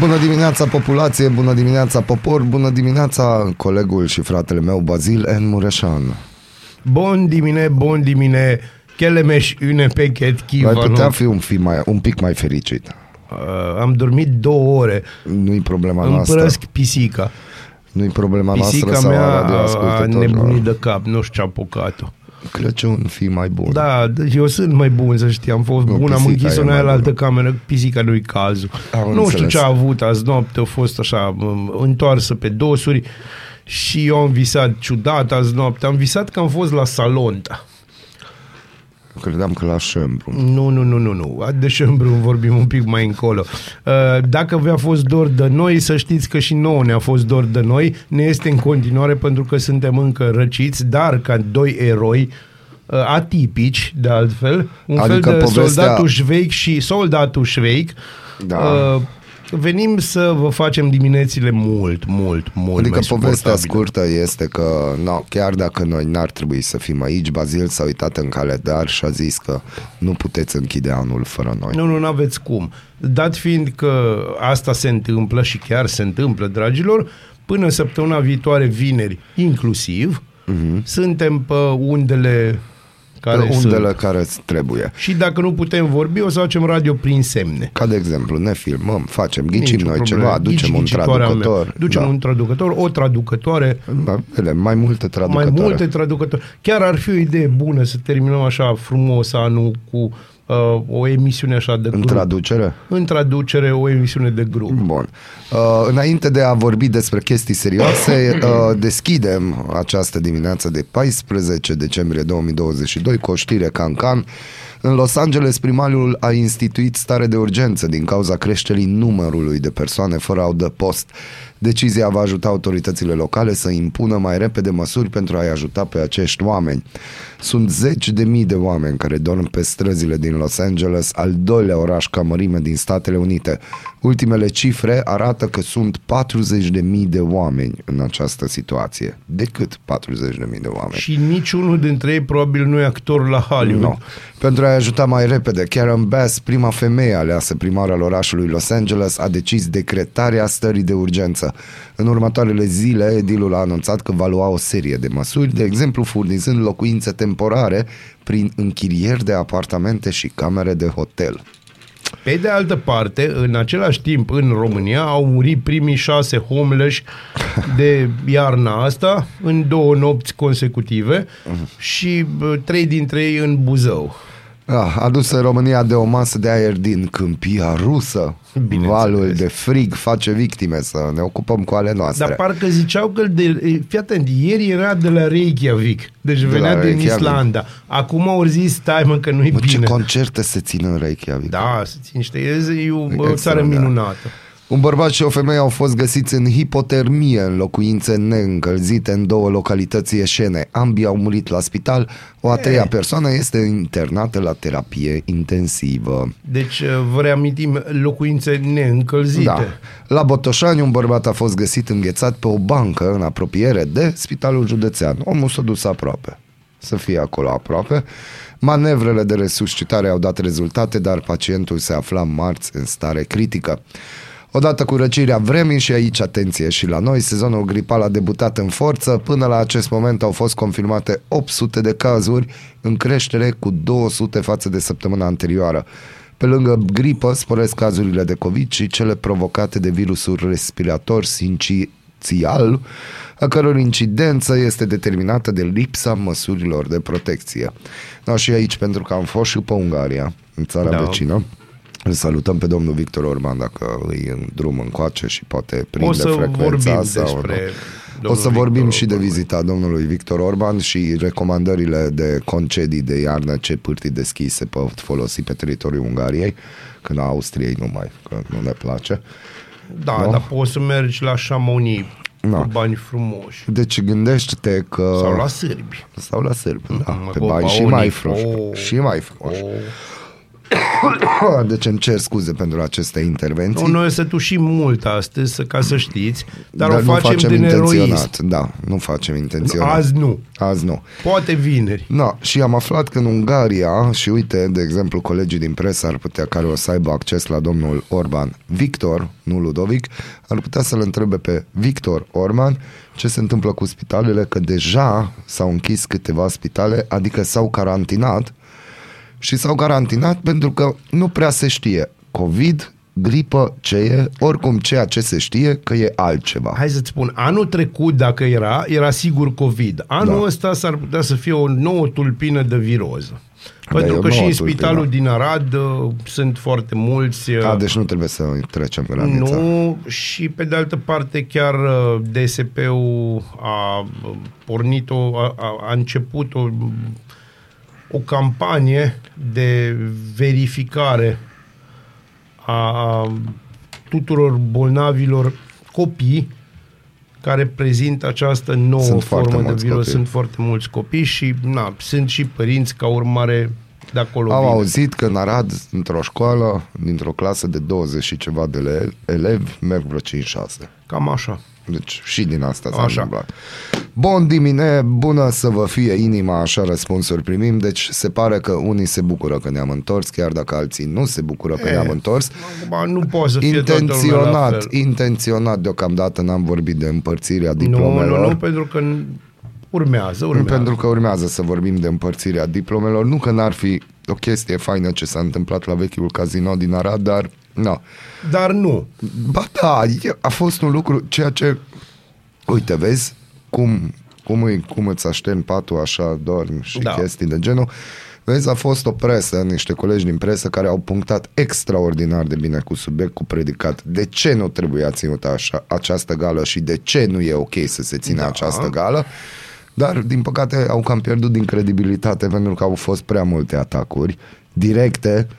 Bună dimineața populație, bună dimineața popor, bună dimineața colegul și fratele meu Bazil N. Mureșan. Bun dimine, bun dimine, Chelemeș une pechet Ai putea chiva fi un, fi mai, un pic mai fericit. uh, Am dormit două ore Nu-i problema Îmi noastră. părăsc pisica Nu-i problema Pisica noastră sau mea a a radioascultătorilor. nebunit de cap, nu știu ce-a apucat-o Crăciun, fi mai bun. Da, deci eu sunt mai bun, să știi, am fost Nu, bun, am pisica închis-o e în mai aia la altă bună. cameră, pisica nu-i cazul. Am nu știu înțeles. ce a avut azi noapte, a fost așa, m- întoarsă pe dosuri și eu am visat ciudat azi noapte, am visat că am fost la Salonta. Credeam că la Șembru. Nu, nu, nu, nu, nu. De șembru vorbim un pic mai încolo. Uh, Dacă vi-a fost dor de noi, să știți că și nouă ne-a fost dor de noi. Ne este în continuare pentru că suntem încă răciți, dar ca doi eroi uh, atipici, de altfel, un Adică fel de povestea- soldatul șveic și soldatul șveic. Da. Uh, Venim să vă facem diminețile mult, mult, mult Adică mai povestea suportabile. scurtă este că no, chiar dacă noi n-ar trebui să fim aici, Bazil s-a uitat în calendar și a zis că nu puteți închide anul fără noi. Nu, nu, nu aveți cum. Dat fiind că asta se întâmplă și chiar se întâmplă, dragilor, până săptămâna viitoare, vineri, inclusiv, uh-huh. suntem pe undele care Mhm. Pe undele sunt. care îți trebuie. Și dacă nu putem vorbi, o să facem radio prin semne. Ca de exemplu, ne filmăm, facem, ghicim Nicio noi problemă. ceva, aducem Ghici un ghicitoarea mea. traducător. Ducem da. un traducător, o traducătoare, Da, ele, mai multe traducătoare. mai multe traducători. Chiar ar fi o idee bună să terminăm așa frumos anul cu uh, o emisiune așa de În grup. traducere? În traducere, o emisiune de grup. Bun. Uh, înainte de a vorbi despre chestii serioase, uh, deschidem această dimineață de 14 decembrie 2022 cu o știre can-can. În Los Angeles, primarul a instituit stare de urgență din cauza creșterii numărului de persoane fără adăpost. Decizia va ajuta autoritățile locale să impună mai repede măsuri pentru a-i ajuta pe acești oameni. Sunt zeci de mii de oameni care dorm pe străzile din Los Angeles, al doilea oraș ca mărime din Statele Unite. Ultimele cifre arată că sunt 40 de mii de oameni în această situație. Decât 40 de mii de oameni. Și niciunul dintre ei probabil nu e actor la Hollywood. Nu. Pentru a-i ajuta mai repede, Karen Bass, prima femeie aleasă primar al orașului Los Angeles, a decis decretarea stării de urgență. În următoarele zile, edilul a anunțat că va lua o serie de măsuri, de exemplu furnizând locuințe temporare prin închirieri de apartamente și camere de hotel. Pe de altă parte, în același timp, în România au murit primii șase homeless de iarna asta, în două nopți consecutive și bă, trei dintre ei în Buzău. Ah, adusă România de o masă de aer din câmpia rusă. Bineînțeles. Valul de frig face victime să ne ocupăm cu ale noastre. Dar parcă ziceau că, de, fii atent, ieri era de la Reykjavik, deci la venea din Reykjavik. Islanda. Acum au zis, stai mă că nu-i Bă, ce bine. concerte se țin în Reykjavik. Da, să țin niște, e, e o, o țară Extraordinar. minunată. Un bărbat și o femeie au fost găsiți în hipotermie în locuințe neîncălzite în două localități ieșene. Ambii au murit la spital. O a treia persoană este internată la terapie intensivă. Deci, vă reamintim, locuințe neîncălzite. Da. La Botoșani, un bărbat a fost găsit înghețat pe o bancă în apropiere de Spitalul Județean. Omul s-a dus aproape. Să fie acolo aproape. Manevrele de resuscitare au dat rezultate, dar pacientul se afla marți în stare critică. Odată cu răcirea vremii și aici atenție și la noi, sezonul gripal a debutat în forță. Până la acest moment au fost confirmate 800 de cazuri, în creștere cu 200 față de săptămâna anterioară. Pe lângă gripă, sporesc cazurile de COVID și cele provocate de virusul respirator sincial, a căror incidență este determinată de lipsa măsurilor de protecție. No, și aici, pentru că am fost și pe Ungaria, în țara Da. vecină, Îl salutăm pe domnul Victor Orban dacă îi în drum încoace și poate prinde O să frecvența vorbim sau despre nu. O să domnul vorbim Victor și de Orban. vizita domnului Victor Orban și recomandările de concedii de iarnă, ce pârtii deschise pot folosi pe teritoriul Ungariei, când a Austriei nu mai, că nu ne place. Da, Nu? dar poți să mergi la Chamonix Da. cu bani frumoși. Deci gândește-te că... Sau la sârbi. Sau la sârb, da, Mă, pe cu bani și paonic. mai frumoși. Oh. Și mai frumoși. Oh. Deci îmi cer scuze pentru aceste intervenții. Nu, noi o să tușim mult astăzi, să- ca să știți, dar, dar o nu facem, facem din eroism. intenționat. Da, nu facem intenționat. Azi nu. Azi nu. Poate vineri. No, și am aflat că în Ungaria, și uite, de exemplu, colegii din presă ar putea, care o să aibă acces la domnul Orban, Victor, nu Ludovic, ar putea să-l întrebe pe Victor Orban ce se întâmplă cu spitalele, că deja s-au închis câteva spitale, adică s-au carantinat și s-au carantinat pentru că nu prea se știe COVID, gripă, ce e, oricum ceea ce se știe că e altceva. Hai să-ți spun, anul trecut, dacă era, era sigur COVID. Anul Da. ăsta s-ar putea să fie o nouă tulpină de viroză. Da, e Pentru o că și nouă în spitalul tulpină. din Arad uh, sunt foarte mulți. uh, A, deci nu trebuie să trecem granița. Nu, și pe de altă parte chiar uh, DSP-ul a uh, pornit o, a, a, a început o, o campanie de verificare a tuturor bolnavilor copii care prezintă această nouă Sunt foarte formă de mulți virus. copii. Sunt foarte mulți copii și na, sunt și părinți ca urmare de acolo Am vine. auzit că în Arad, într-o școală, dintr-o clasă de 20 și ceva de ele- elevi, merg vreo 5-6. Cam așa. Deci și din asta s-a Așa. întâmplat. Bun dimine, bună să vă fie inima, așa răspunsuri primim, deci se pare că unii se bucură că ne-am întors, chiar dacă alții nu se bucură că E, ne-am întors. Acum nu poate să fie toată lumea la Intenționat, fel. intenționat deocamdată n-am vorbit de împărțirea Nu, diplomelor. nu, nu, pentru că n- urmează, urmează. Pentru că urmează să vorbim de împărțirea diplomelor. Nu că n-ar fi o chestie faină ce s-a întâmplat la vechiul casino din Arad, dar nu. Dar nu. Ba da, e- a fost un lucru, ceea ce... Uite, vezi cum, cum, îi, cum îți aștern patul așa, dormi și Da. da. chestii de genul. Vezi, a fost o presă, niște colegi din presă care au punctat extraordinar de bine cu subiect, cu predicat. De ce nu trebuia ținută așa, această gală și de ce nu e ok să se țină Da. da. această gală? Dar, din păcate, au cam pierdut din credibilitate pentru că au fost prea multe atacuri directe uh,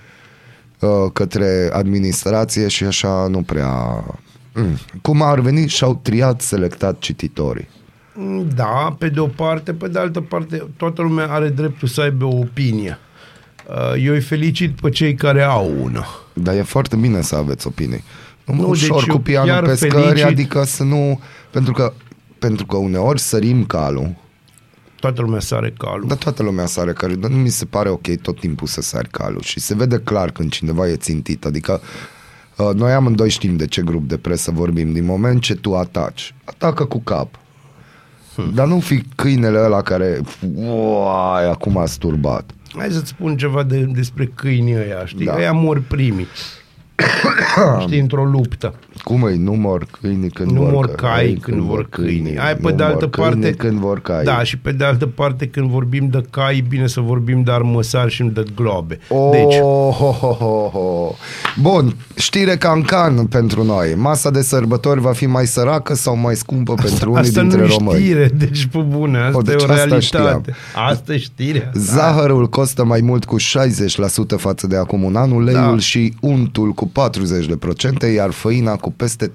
către administrație și așa nu prea... Mm. Cum ar veni și-au triat, selectat cititorii. Da, pe de o parte, pe de altă parte, toată lumea are dreptul să aibă o opinie. Uh, Eu îi felicit pe cei care au una. Dar e foarte bine să aveți opinii. Nu, Nu, nu ușor deci cu eu pianul chiar pe scări, felicit- adică să nu... Pentru că, pentru că uneori sărim calul, Toată lumea sare calul. dar toată lumea sare calul, dar nu mi se pare ok tot timpul să sari calul și se vede clar când cineva e țintit, adică uh, noi amândoi știm de ce grup de presă vorbim, din moment ce tu ataci, atacă cu cap. Hmm. Dar nu fi câinele ăla care uai, acum a sturbat. Hai să-ți spun ceva de, despre câinii ăia, știi? Da. Da. Ăia mor primii. știi, într-o luptă. Cum îi nu mor câinii când Nu vor mor că- cai ei, când vor câinii. Hai, pe Nu de mor altă câinii parte... când vor cai. Da, și pe de altă parte, când vorbim de cai, e bine să vorbim de armăsari și nu de globe. Oh, Deci, ho, ho, ho, ho. Bun, știre cancan pentru noi. Masa de sărbători va fi mai săracă sau mai scumpă pentru unii asta dintre nu e români? știre, deci pe bune, asta O, deci e o asta realitate. știam. Asta e știrea. Zahărul costă mai mult cu 60% față de acum un an, uleiul Da. și untul cu 40%, iar făina cu peste 30%.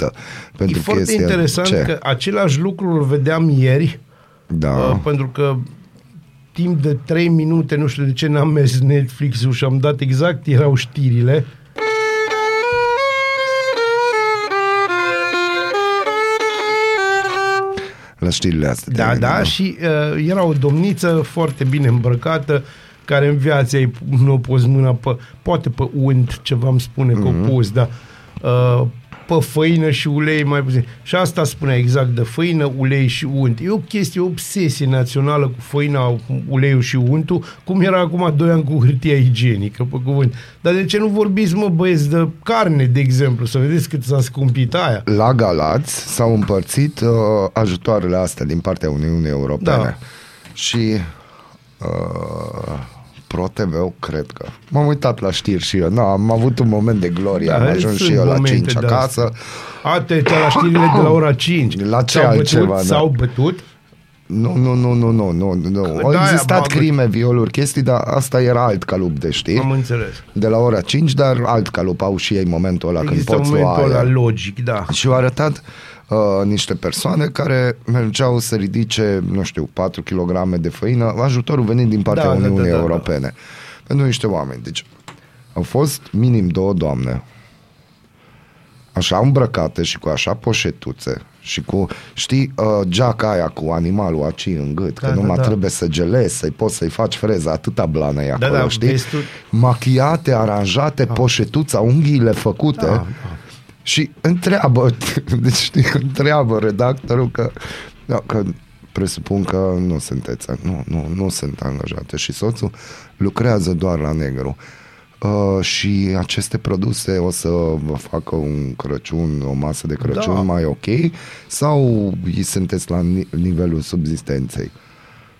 E Pentru foarte chestia- interesant Ce? că același lucru îl vedeam ieri, Da. uh, pentru că timp de 3 minute, nu știu de ce n-am mers Netflix-ul și am dat exact, erau știrile. La știrile astea. Da, de- da, și uh, era o domniță foarte bine îmbrăcată, care în viață ei nu o pus mâna pe, poate pe unt, ceva îmi spune că Mhm. o pus, dar uh, pe făină și ulei mai puțin. Și asta spunea exact de făină, ulei și unt. E o chestie, o obsesie națională cu făina, cu uleiul și untul, cum era acum doi ani cu hârtia igienică, pe cuvânt. Dar de ce nu vorbiți, mă, băieți, de carne, de exemplu, să vedeți cât s-a scumpit aia? La Galați s-au împărțit uh, ajutoarele astea din partea Uniunii Europene. Da. Și uh, ProTV, cred că. M-am uitat la știri și eu. No, am avut un moment de glorie. Da, am ajuns sunt și eu la momente 5 de acasă. A, te te la știrile de la ora 5. La ce s-au altceva, bătut, da. S-au bătut? Nu, nu, nu, nu, nu, nu, nu. Au Da, existat bă, crime, violuri, chestii, dar asta era alt calup de știri. Am înțeles. De la ora 5, dar alt calup au și ei momentul ăla Există când poți lua momentul ăla aer. logic, da. Și au arătat uh, niște persoane care mergeau să ridice, nu știu, 4 kg de făină, ajutorul venit din partea Da, da, da, Uniunii da, da. Europene. Pentru niște oameni. Deci au fost minim două doamne așa îmbrăcate și cu așa poșetuțe și cu, știi, uh, geaca aia cu animalul aci în gât, Da, că da, numai da. trebuie să gelezi, să-i poți să-i faci freza, atâta blană e Da, acolo, da, știi? vezi tu- Machiate, aranjate, poșetuța, unghiile făcute. Da, da. Și întreabă, deci știi, întreabă redactorul că, da, că presupun că nu sunteți, nu, nu, nu sunt angajate și soțul lucrează doar la negru. Uh, și aceste produse o să vă facă un Crăciun, o masă de Crăciun Da. mai ok sau îi sunteți la ni- nivelul subzistenței?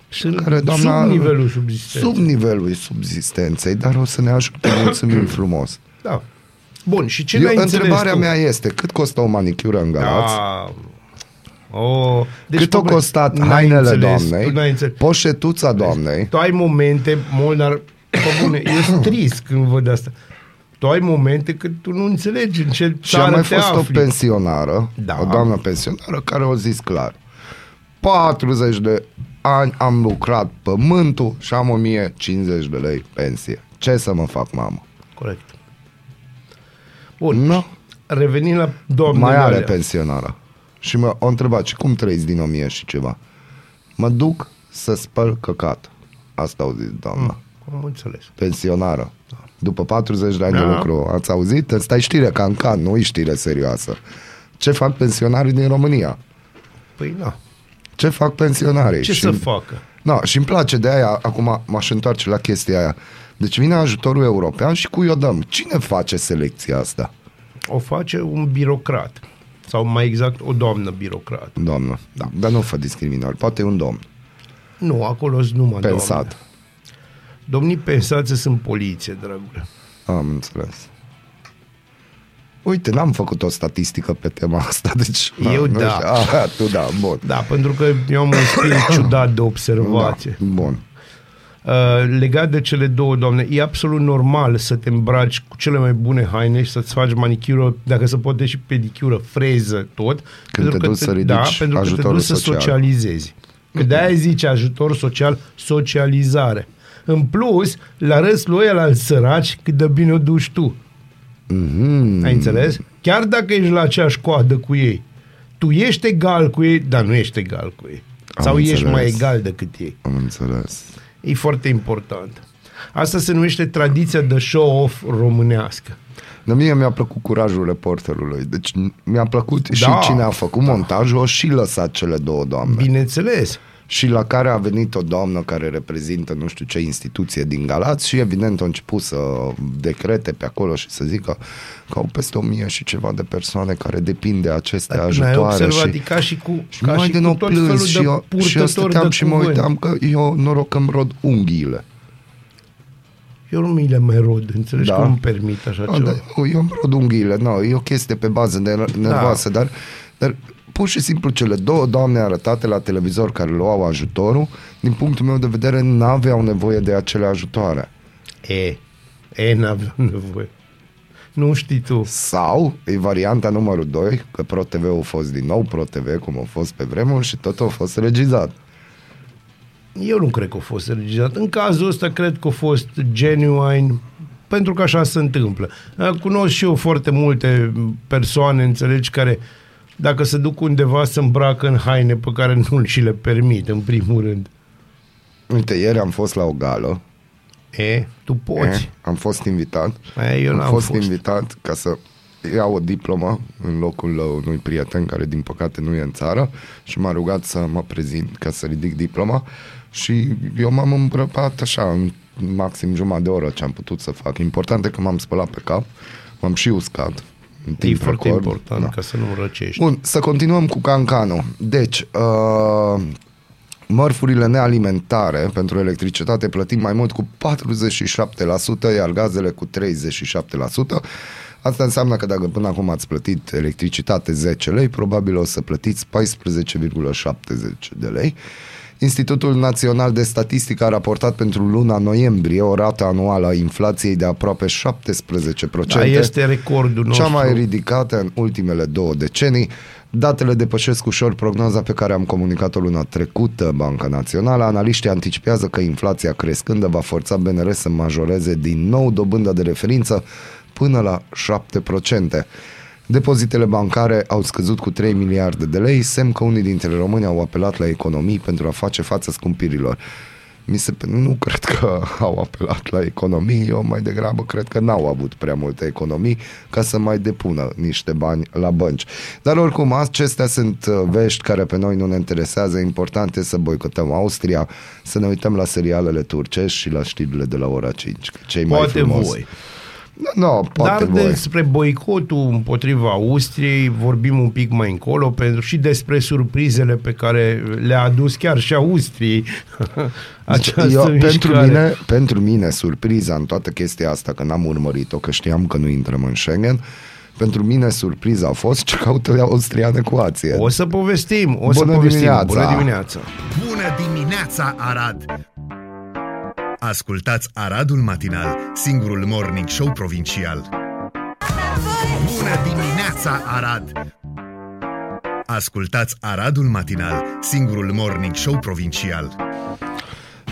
Sunt Care, doamna, sub nivelul subzistenței. Sub nivelul subzistenței, dar o să ne ajute mulțumim frumos. Da. Bun, și ce Eu, n-ai înțeles întrebarea tu? mea este, cât costă o manicură în Galați? Da. O, deci Cât au probabil- costat n-ai hainele înțeles, doamnei, tu n-ai înțeles. poșetuța doamnei, Tu ai momente, Molnar, pe bune, eu sunt trist când văd asta. Tu ai momente când tu nu înțelegi în ce și a țară mai te fost o afli. pensionară, Da. o doamnă pensionară, care a zis clar, 40 de ani am lucrat pământul și am 1050 de lei pensie. Ce să mă fac, mamă? Corect. Bun, Nu. revenind la doamnele Mai are alea. pensionara. Și mă a întrebat, și cum trăiți din 1000 și ceva? Mă duc să spăl căcat. Asta au zis doamna. Am înțeles. pensionară. După 40 de ani de Da. lucru, ați auzit? Ăsta e știre ca în can, nu e știre serioasă. Ce fac pensionarii din România? Păi na, Ce fac pensionarii? ce și, să facă? Na, și îmi place de aia, acum m-aș întoarce la chestia aia. Deci vine ajutorul european și cui o dăm? Cine face selecția asta? O face un birocrat. Sau mai exact, o doamnă birocrat. Doamnă, da. dar nu fă discriminări, poate un domn Nu, acolo sunt numai pensat. doamne. Domnii pensați sunt poliție, dragule. Am înțeles. Uite, n-am făcut o statistică pe tema asta, deci... Eu nu da. știu. Ah, tu da, bun. Da, pentru că eu am un stil ciudat de observație. Da, bun. Uh, legat de cele două doamne, e absolut normal să te îmbraci cu cele mai bune haine și să-ți faci manicură, dacă se poate și pedicură, freză, tot. Când te că duci să ridici Da, pentru că te ajutorul duci să social. socializezi. Că de-aia zice ajutor social, socializare. În plus, la râsul ăia la săraci, cât de bine o duci tu. Mm-hmm. Ai înțeles? Chiar dacă ești la aceeași coadă cu ei, tu ești egal cu ei, dar nu ești egal cu ei. Am Sau ești înțeles. mai egal decât ei. Am înțeles. E foarte important. Asta se numește tradiția de show-off românească. Dar mie mi-a plăcut curajul reporterului. Deci mi-a plăcut Da. și cine a făcut montajul, o și lăsat cele două doamne. Bineînțeles. Și la care a venit o doamnă care reprezintă nu știu ce instituție din Galați și evident a început să decrete pe acolo și să zică că au peste o mie și ceva de persoane care depind de aceste Dar n-ai ajutoare. observat, și... e ca și cu, Și ca mai și de cu nou tot plâns felul și de eu, și eu purtători stăteam de și mă cuvânt. uitam că eu noroc că îmi rod unghiile. Eu nu mi le mai rod, înțelegi Da. cum îmi permit așa Da, ceva. da, eu îmi rod unghiile, no, e o chestie pe bază de nervoasă, da. dar, dar pur și simplu cele două doamne arătate la televizor care luau ajutorul, din punctul meu de vedere, n-aveau nevoie de acele ajutoare. E, e, n-aveam nevoie. Nu știi tu. Sau e varianta numărul 2, că ProTV a fost din nou ProTV, cum a fost pe vremuri și tot a fost regizat. Eu nu cred că a fost regizat. În cazul ăsta cred că a fost genuine, pentru că așa se întâmplă. Cunosc și eu foarte multe persoane, înțelegi, care dacă se duc undeva să îmbracă în haine pe care nu și le permit, în primul rând. Uite, ieri am fost la o gală, E, tu poți. eh, am fost invitat, E, eu am n-am fost, fost. invitat ca să iau o diplomă în locul uh, unui prieten care din păcate nu e în țară și m-a rugat să mă prezint ca să ridic diploma și eu m-am îmbrăcat așa în maxim jumătate de oră ce am putut să fac. Important e că m-am spălat pe cap, m-am și uscat. În E timp foarte record. important Da. ca să nu răcești. Bun, să continuăm cu cancanul. Deci, uh, Mărfurile nealimentare pentru electricitate plătim mai mult cu 47%, iar gazele cu 37%. Asta înseamnă că dacă până acum ați plătit electricitate 10 lei, probabil o să plătiți 14,70 de lei. Institutul Național de Statistică a raportat pentru luna noiembrie o rată anuală a inflației de aproape 17%. Da, este recordul nostru. Cea mai ridicată în ultimele două decenii. Datele depășesc ușor prognoza pe care am comunicat-o luna trecută Banca Națională. Analiștii anticipează că inflația crescândă va forța BNR să majoreze din nou dobânda de referință până la 7%. Depozitele bancare au scăzut cu 3 miliarde de lei, semn că unii dintre români au apelat la economii pentru a face față scumpirilor. Mi se, nu cred că au apelat la economii, eu mai degrabă cred că n-au avut prea multe economii ca să mai depună niște bani la bănci. Dar oricum, acestea sunt uh, vești care pe noi nu ne interesează. Important e să boicotăm Austria, să ne uităm la serialele turcești și la știrile de la ora 5. Cei Poate mai frumos. voi. No, poate Dar voi. despre boicotul împotriva Austriei vorbim un pic mai încolo pentru și despre surprizele pe care le-a adus chiar și Austriei această Eu, pentru, mișcare. mine, pentru mine, surpriza în toată chestia asta, că n-am urmărit-o, că știam că nu intrăm în Schengen, pentru mine surpriza a fost ce caută Austria în ecuație. O să povestim, o să Bună povestim. dimineața! Bună dimineața! Bună dimineața, Arad! Ascultați Aradul Matinal, singurul morning show provincial. Bună dimineața, Arad! Ascultați Aradul Matinal, singurul morning show provincial.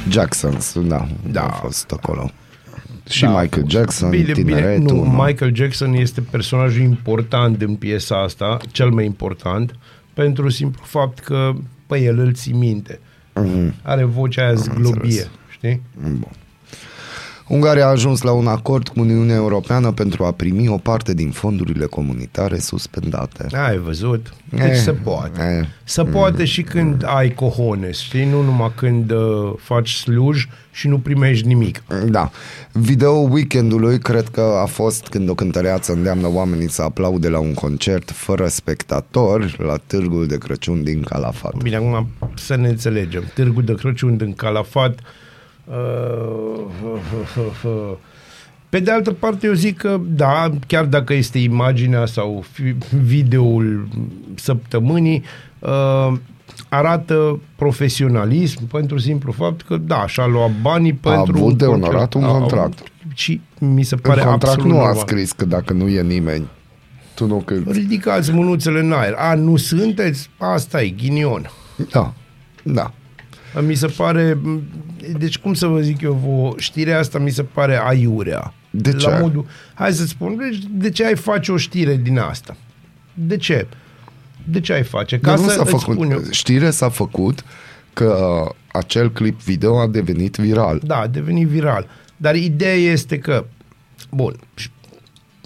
Jacksons, da, da, a fost acolo. Și da, Michael Jackson, Bine, bine, tineretul. nu, nu? Michael Jackson este personajul important în piesa asta, cel mai important, pentru simplu fapt că, păi, el îl ții minte. Mhm. Are vocea aia zglobie, înțeles. Știi? Bun. Ungaria a ajuns la un acord cu Uniunea Europeană pentru a primi o parte din fondurile comunitare suspendate. Ai văzut? Deci Eh, se poate. eh, Se poate și când ai cojones, știi? Nu numai când uh, faci sluj și nu primești nimic. Da. Video weekendului cred că a fost când o cântăreață îndeamnă oamenii să aplaude la un concert fără spectatori la târgul de Crăciun din Calafat. Bine, acum să ne înțelegem. Târgul de Crăciun din Calafat. Uh, pe de altă parte, eu zic că, da, chiar dacă este imaginea sau fi- videoul săptămânii, uh, arată profesionalism pentru simplu fapt că, da, și-a luat banii pentru... avut de concert. onorat un A- a- contract. Și mi se În pare contract absolut nu a normal. scris că dacă nu e nimeni, tu nu cânti. Ridicați mânuțele în aer. A, nu sunteți? Asta e, ghinion. Da, da. Mi se pare... Deci, cum să vă zic eu, vă, știrea asta mi se pare aiurea. De ce? La modul, hai să spun, deci, de ce ai face o știre din asta? De ce? De ce ai face? Ca Dar nu să s-a îți făcut. spun eu. Știre s-a făcut că acel clip video a devenit viral. Da, a devenit viral. Dar ideea este că, bun, și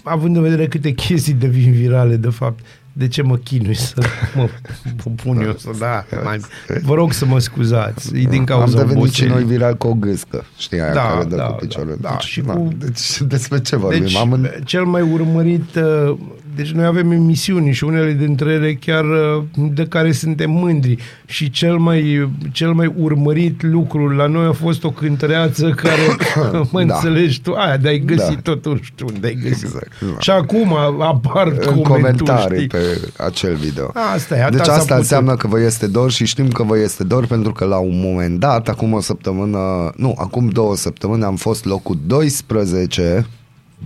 având în vedere câte chestii devin virale, de fapt, de ce mă chinui să mă, mă pun eu să da, mai, vă rog să mă scuzați, e din Am cauza devenit și oboselii. noi viral cu o gâscă, știi, aia Da, care dă da, cu piciorul. da, da, deci, și na, cu- deci despre ce vorbim? Deci, Am în... cel mai urmărit, uh, deci noi avem emisiuni și unele dintre ele chiar uh, de care suntem mândri și cel mai, cel mai urmărit lucru la noi a fost o cântăreață care, mă Da. înțelegi tu, aia de-ai găsit Da. tot, nu știu unde ai găsit. Exact, da. Și acum apar în comentul, comentarii știi? Pe acel video. Asta e, a ta deci s-a asta putut. înseamnă că vă este dor și știm că vă este dor pentru că la un moment dat, acum o săptămână, nu, acum două săptămâni am fost locul 12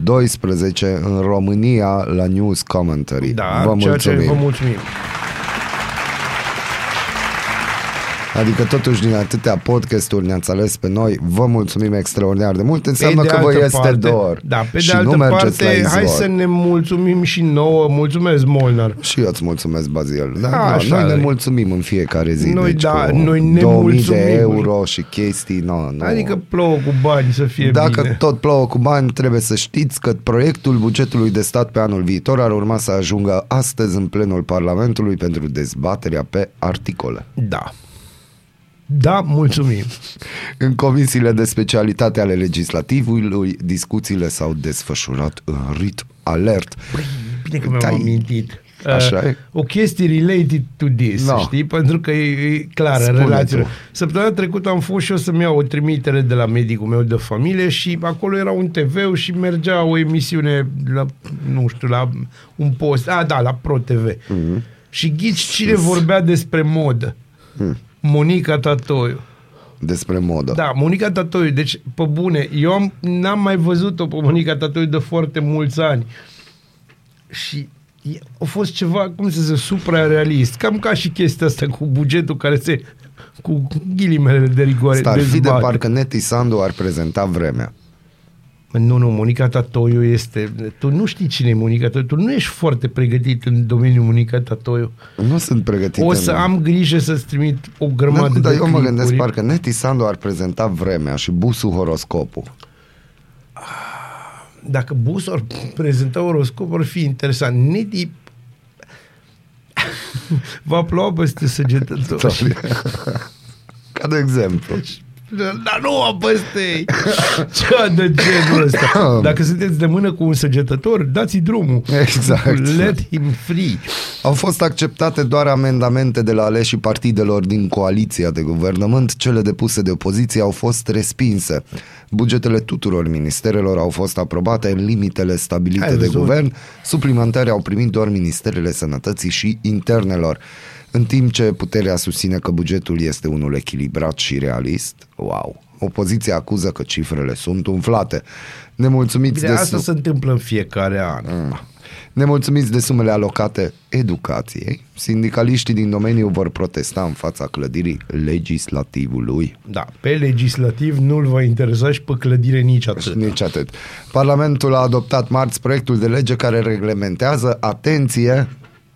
12 în România la News Commentary. Da, vă ceea ce mulțumim. vă mulțumim. Adică totuși din atâtea podcasturi ne-ați ales pe noi, vă mulțumim extraordinar de mult, înseamnă Pe de că vă altă este parte, dor. Da, pe și de altă nu mergeți parte, la hai izvor. să ne mulțumim și nouă. Mulțumesc, Molnar. Și eu îți mulțumesc, Bazil. Da, A, da, așa noi ne e. mulțumim în fiecare zi. Noi, deci, da, cu noi ne 2000 mulțumim. de euro și chestii. No, no. Adică plouă cu bani să fie Dacă bine. tot plouă cu bani, trebuie să știți că proiectul bugetului de stat pe anul viitor ar urma să ajungă astăzi în plenul Parlamentului pentru dezbaterea pe articole. Da. Da, mulțumim. În comisiile de specialitate ale legislativului, discuțiile s-au desfășurat în ritm alert. Bine că mi-am Tai- amintit. Așa uh, e. o chestie related to this, No. știi? Pentru că e, e clară Spune relația. tu. Săptămâna trecută am fost și eu să-mi iau o trimitere de la medicul meu de familie și acolo era un TV și mergea o emisiune la, nu știu, la un post, a, da, la Pro TV. Mhm. Și ghici cine vorbea despre modă? Mm. Monica Tatoiu. Despre modă. Da, Monica Tatoiu, deci, pe bune, eu am, n-am mai văzut-o pe Monica Tatoiu de foarte mulți ani. Și e, a fost ceva, cum să zic, suprarealist. Cam ca și chestia asta cu bugetul care se cu ghilimele de rigoare Asta ar fi de dezbate. parcă Neti Sandu ar prezenta vremea. Nu, nu, Monica Tatoiu este... Tu nu știi cine e Monica Tatoiu. Tu nu ești foarte pregătit în domeniul Monica Tatoiu. Nu sunt pregătit. O să am grijă să-ți trimit o Da, grămadă dar de eu mă gândesc clipuri. parcă Neti Sandu ar prezenta vremea și busul horoscopul. dacă Bus ar prezenta oroscop, ar fi interesant. Neti va ploua peste săgetători. Ca de exemplu. Dar nu am peste Cea de genul ăsta. Dacă sunteți de mână cu un săgetător, dați-i drumul. Exact. Let him free. Au fost acceptate doar amendamente de la aleșii partidelor din coaliția de guvernământ, cele depuse de opoziție au fost respinse. Bugetele tuturor ministerelor au fost aprobate în limitele stabilite Ai de văzut? guvern, suplimentare au primit doar ministerele sănătății și internelor. În timp ce puterea susține că bugetul este unul echilibrat și realist, wow, opoziția acuză că cifrele sunt umflate. Nemulțumiți Bine, de asta su- se întâmplă în fiecare an. Mm. Nemulțumiți de sumele alocate educației, sindicaliștii din domeniu vor protesta în fața clădirii legislativului. Da, pe legislativ nu-l va interesa și pe clădire nici atât. Nici atât. Parlamentul a adoptat marți proiectul de lege care reglementează, atenție,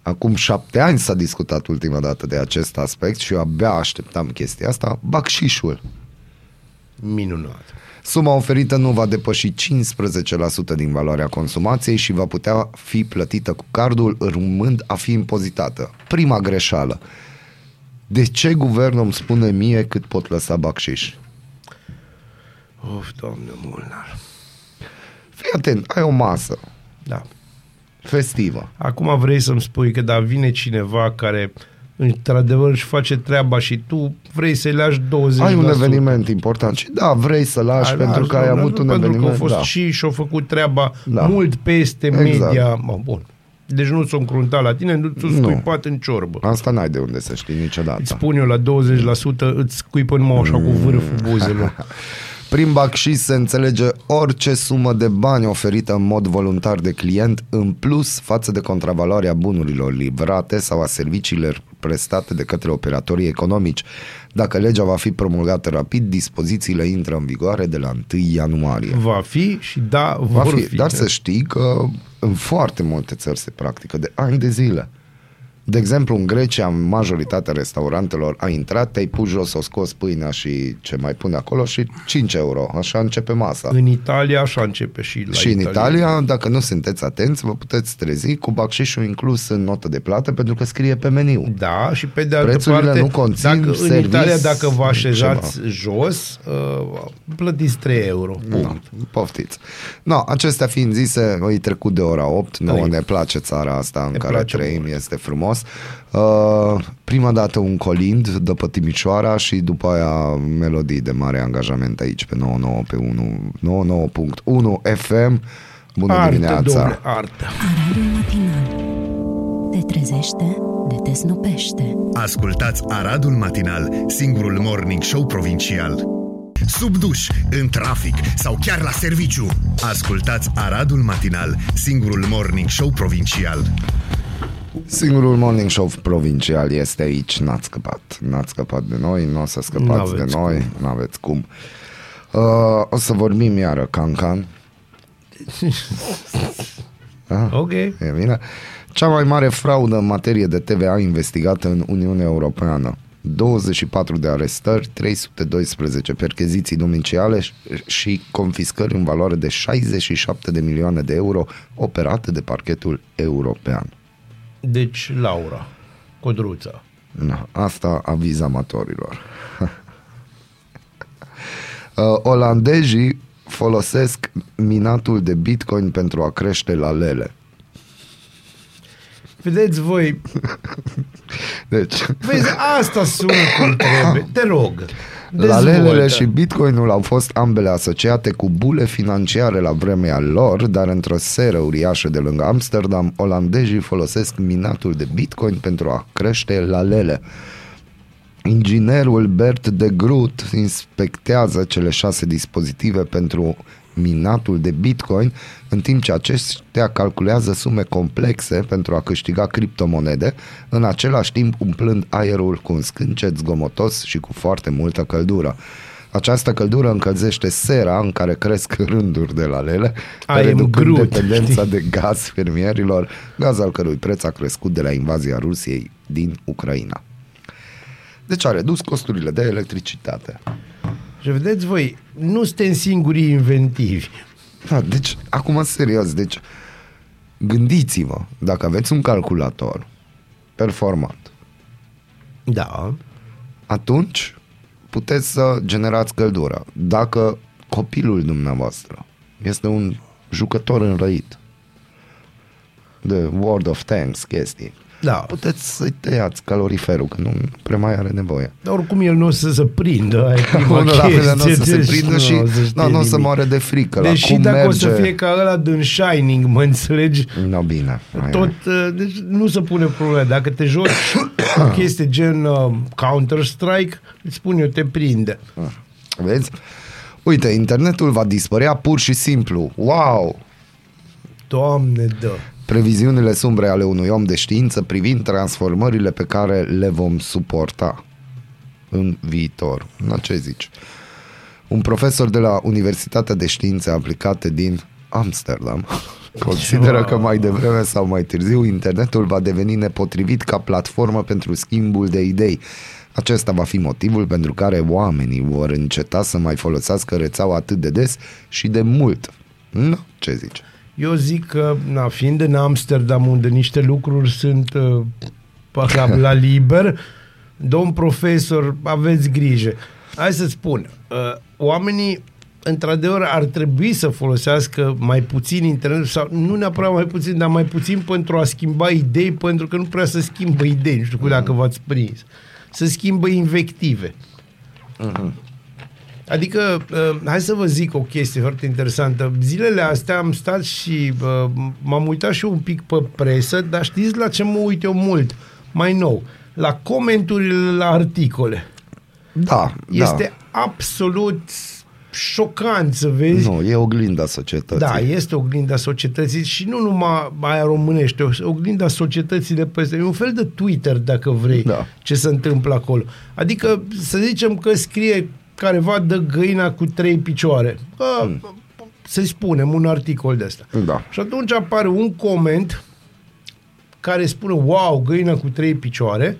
acum șapte ani s-a discutat ultima dată de acest aspect și eu abia așteptam chestia asta, bacșișul. Minunat. Suma oferită nu va depăși 15% din valoarea consumației și va putea fi plătită cu cardul, urmând a fi impozitată. Prima greșeală. De ce guvernul îmi spune mie cât pot lăsa bacșiș? Of, doamne, Molnar. Fii atent, ai o masă Da. Festivă. Acum vrei să-mi spui că da, vine cineva care într-adevăr își face treaba și tu vrei să-i lași 20%. Ai un eveniment important și da, vrei să lași Da, pentru da, că ai da, avut nu, un pentru eveniment. că au fost da. și și-au făcut treaba Da. mult peste Exact. media. Bă, bun. Deci nu ți-o încruntat la tine, nu ți-o Nu. scuipat în ciorbă. Asta n-ai de unde să știi niciodată. Îți spun eu la 20%, îți scuipă numai așa cu vârful buzelor. Prin bacșiș se înțelege orice sumă de bani oferită în mod voluntar de client în plus față de contravaloarea bunurilor livrate sau a serviciilor prestate de către operatorii economici. Dacă legea va fi promulgată rapid, dispozițiile intră în vigoare de la 1 ianuarie. Va fi și da, Va vor fi, fi. dar să știi că în foarte multe țări se practică de ani de zile. De exemplu, în Grecia, majoritatea restaurantelor a intrat, te-ai pus jos, o scos pâinea și ce mai pune acolo și 5 euro. Așa începe masa. În Italia așa începe și la și în Italia. Italia, dacă nu sunteți atenți, vă puteți trezi cu bacșișul inclus în notă de plată pentru că scrie pe meniu. Da, și pe de altă Prețurile parte, nu conțin dacă, în servis, Italia, dacă vă așezați ceva. jos, uh, plătiți 3 euro. Punct. No, poftiți. No, acestea fiind zise, îi trecut de ora 8, nouă Trăim. ne place țara asta în Ne care place trăim, mult. este frumos. Uh, prima dată un colind de pe Timișoara și după aia melodii de mare angajament aici pe 99 pe 1 99.1 FM. Bună Artă, dimineața! domnule, artă. Aradul matinal Te trezește, de te snopește Ascultați Aradul Matinal, singurul morning show provincial. Sub duș, în trafic sau chiar la serviciu. Ascultați Aradul Matinal, singurul morning show provincial. Singurul morning show provincial este aici, n-ați scăpat. N-ați scăpat de noi, nu o să scăpați de N-aveți noi, n-aveți cum. Uh, o să vorbim iară, Cancan. Da? Ok. E bine? Cea mai mare fraudă în materie de TVA investigată în Uniunea Europeană. 24 de arestări, 312 percheziții domiciliale și- și confiscări în valoare de 67 de milioane de euro operate de parchetul european. Deci, Laura, Codruța. Na, asta aviz amatorilor. uh, olandezii folosesc minatul de bitcoin pentru a crește la lele. Vedeți voi, Deci, vezi, asta sună cum trebuie. Te rog, Lalelele dezvoltă. și Bitcoinul au fost ambele asociate cu bule financiare la vremea lor, dar într-o seră uriașă de lângă Amsterdam, olandezii folosesc minatul de Bitcoin pentru a crește lalele. Inginerul Bert de Groot inspectează cele șase dispozitive pentru minatul de Bitcoin, în timp ce aceștia calculează sume complexe pentru a câștiga criptomonede, în același timp umplând aerul cu un scâncet zgomotos și cu foarte multă căldură. Această căldură încălzește sera în care cresc rânduri de lalele, I am reducând Groot, dependența știi? de gaz fermierilor, gaz al cărui preț a crescut de la invazia Rusiei din Ucraina. Deci a redus costurile de electricitate. Și vedeți voi, nu suntem singurii inventivi. Da, deci, acum serios, deci gândiți-vă, dacă aveți un calculator performant, Da. atunci puteți să generați căldură. Dacă copilul dumneavoastră este un jucător înrăit de World of Tanks chestii, Da. puteți să-i tăiați caloriferul, că nu prea mai are nevoie. Dar oricum el nu o să se prindă. Aia e prima Unul la chestie, fel nu o să se deci prindă nu și o să știe nu, nu o să nimic. moare de frică. Deși la cum dacă merge... o să fie ca ăla din Shining, mă înțelegi? No, bine. Hai, Tot, uh, deci nu se pune problema. Dacă te joci o chestie gen uh, Counter-Strike, îți spun eu, te prinde. Vezi? Uite, internetul va dispărea pur și simplu. Wow! Doamne, dă. Previziunile sumbre ale unui om de știință privind transformările pe care le vom suporta în viitor. Na, ce zici? Un profesor de la Universitatea de Științe Aplicate din Amsterdam consideră că mai devreme sau mai târziu internetul va deveni nepotrivit ca platformă pentru schimbul de idei. Acesta va fi motivul pentru care oamenii vor înceta să mai folosească rețeaua atât de des și de mult. Nu, ce zici? Eu zic că, na, fiind în Amsterdam, unde niște lucruri sunt uh, pa- la liber, domn profesor, aveți grijă. Hai să spun, uh, oamenii într-adevăr ar trebui să folosească mai puțin internet sau nu neapărat mai puțin, dar mai puțin pentru a schimba idei, pentru că nu prea să schimbă idei, nu știu cum dacă v-ați prins. Să schimbă invective. Adică, uh, hai să vă zic o chestie foarte interesantă. Zilele astea am stat și uh, m-am uitat și eu un pic pe presă, dar știți la ce mă uit eu mult? Mai nou, la comenturile la articole. Da, Este absolut șocant să vezi. Nu, e oglinda societății. Da, este oglinda societății și nu numai aia românește, o- oglinda societății de peste. E un fel de Twitter, dacă vrei, Da. ce se întâmplă acolo. Adică, să zicem că scrie careva de găina cu trei picioare. Bă, Să-i spunem un articol de ăsta. Da. Și atunci apare un coment care spune, wow, găina cu trei picioare,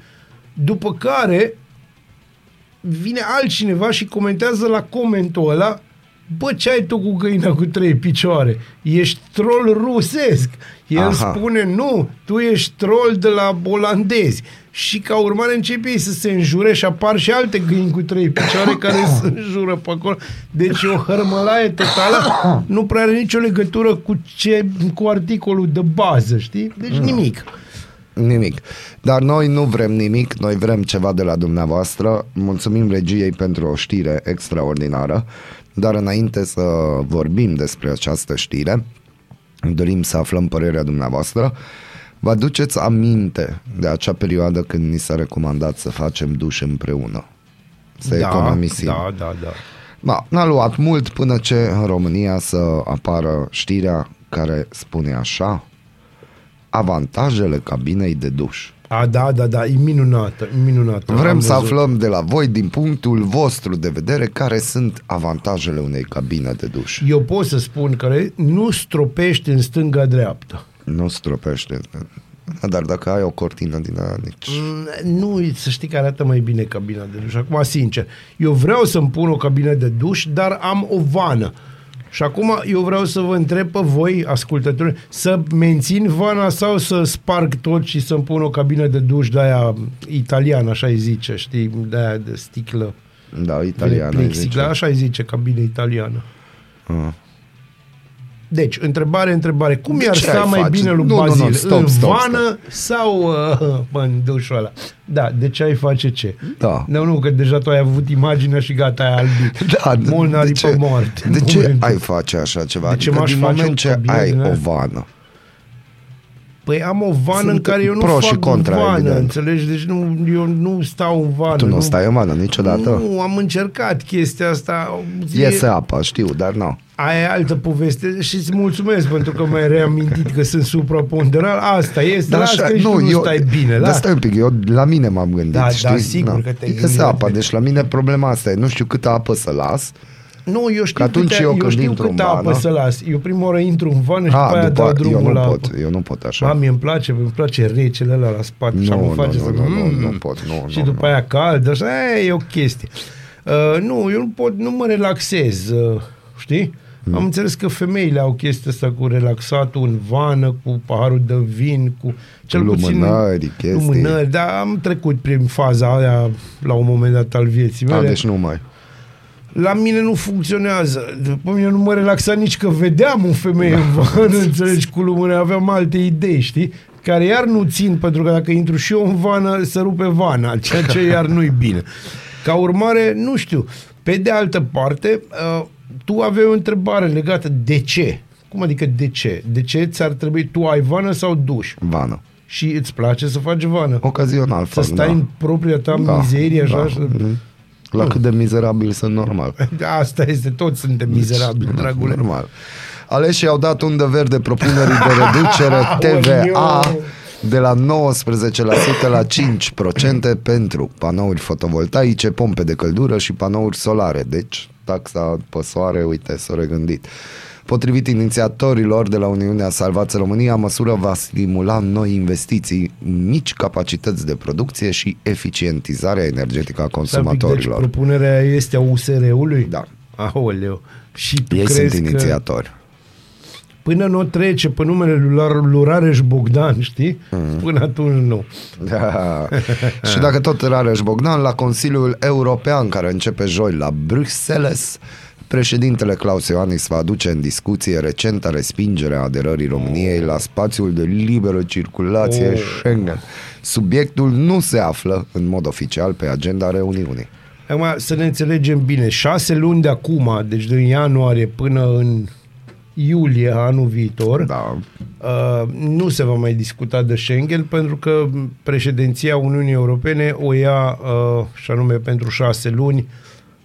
după care vine altcineva și comentează la comentul ăla Bă, ce ai tu cu găina cu trei picioare? Ești troll rusesc. El Aha. spune, nu, tu ești troll de la olandezi. Și ca urmare începe ei să se înjure și apar și alte găini cu trei picioare care se înjură pe acolo. Deci e o hărmălaie totală. Nu prea are nicio legătură cu, ce, cu articolul de bază, știi? Deci nimic. Nimic. Dar noi nu vrem nimic, noi vrem ceva de la dumneavoastră. Mulțumim regiei pentru o știre extraordinară. Dar înainte să vorbim despre această știre, dorim să aflăm părerea dumneavoastră. Vă aduceți aminte de acea perioadă când ni s-a recomandat să facem duș împreună? Să economisim. Da, da, da. Da, n-a luat mult până ce în România să apară știrea care spune așa avantajele cabinei de duș. A, da, da, da, e minunată, e minunată. Vrem Am să văzut. aflăm de la voi, din punctul vostru de vedere, care sunt avantajele unei cabine de duș. Eu pot să spun că nu stropești în stânga-dreapta. Nu stropește. Dar dacă ai o cortină din aia, nici... Mm, Nu, să știi că arată mai bine cabina de duș. Acum, sincer, eu vreau să-mi pun o cabină de duș, dar am o vană. Și acum eu vreau să vă întreb pe voi, ascultători, să mențin vana sau să sparg tot și să-mi pun o cabină de duș de aia italiană, așa îi zice, știi, de aia de sticlă. Da, italiană. Plexiglas, zice. așa îi zice, cabină italiană. Ah. Deci, întrebare, întrebare. Cum De i-ar ce sta ai mai face? bine lui Nu, nu, nu, Bazil? stop, în stop, vană sau uh, în dușul ăla? Da, de ce ai face ce? Da. Nu, nu, că deja tu ai avut imaginea și gata, ai albit. Da, de- Molnarii de ce, pe moarte. de în ce momentul. ai face așa ceva? De ce adică m-aș din face moment o ce cabină ai din o aia? vană. Păi am o vană Sunt în care eu nu pro fac și contra, vană, evident. înțelegi? Deci nu, eu nu stau în vană. Tu nu stai în vană niciodată? Nu, am încercat chestia asta. Iese apa, știu, dar nu. Aia e altă poveste și îți mulțumesc pentru că mi-ai reamintit că sunt supraponderal. Asta este, Dar las că și tu nu stai bine. Dar Las. stai un pic, eu la mine m-am gândit, Da, știi? da, sigur că te-ai Iese gândit. apa, deci la mine problema asta e, nu știu câtă apă să las. Nu, eu știu, Că atunci câte, eu eu, când știu intru în câtă apă vană- să las. Eu prima oară intru în vană și A, după aia dau după, eu drumul nu la pot, apă. eu nu pot așa. Da, mie îmi place, îmi place recele ăla la spate și Nu, mă nu, face nu, să... nu, nu, Mm. nu pot, nu, Și nu, după nu. aia cald, așa, e, e o chestie. Uh, nu, eu nu pot, nu mă relaxez, uh, știi? Mm. Am înțeles că femeile au chestia asta cu relaxatul în vană, cu paharul de vin, cu cel Lumânări, puțin chestii. lumânări, dar am trecut prin faza aia la un moment dat al vieții A, mele. deci nu mai. La mine nu funcționează. După mine nu mă relaxa nici că vedeam o femeie în vană, înțelegi, cu lumână, aveam alte idei, știi? Care iar nu țin, pentru că dacă intru și eu în vană, să rupe vana, ceea ce iar nu-i bine. Ca urmare, nu știu. Pe de altă parte, uh, tu aveai o întrebare legată de ce? Cum adică de ce? De ce ți-ar trebui, tu ai vană sau duș? Vană. Și îți place să faci vană? Ocazional Să fac, stai da. în propria ta Da, mizerie, așa? da. Și- Mhm. La cât de mizerabil sunt normal. Asta este, toți suntem mizerabili, dragule. Normal. Aleșii au dat undă verde propunerii de reducere TVA Aoleu! de la 19% la 5% pentru panouri fotovoltaice, pompe de căldură și panouri solare. Deci, taxa pe soare, uite, s-a regândit. Potrivit inițiatorilor de la Uniunea Salvați România, măsura va stimula noi investiții, mici capacități de producție și eficientizarea energetică a Stai un pic, Deci consumatorilor. propunerea este a USR-ului? Da. Aoleu. Și tu Ei crezi sunt că inițiatori. până nu trece pe numele lui Lar- lui Rareș Bogdan, știi? Mhm. Până atunci nu. Da. și dacă tot Rareș Bogdan, la Consiliul European, care începe joi la Bruxelles, președintele Claus Ioanis va aduce în discuție recenta respingere a aderării României la spațiul de liberă circulație Oh. Schengen. Subiectul nu se află în mod oficial pe agenda reuniunii. Acum, să ne înțelegem bine, șase luni de acum, deci din ianuarie până în iulie anul viitor, Da. Uh, nu se va mai discuta de Schengen pentru că președinția Uniunii Europene o ia uh, și anume pentru șase luni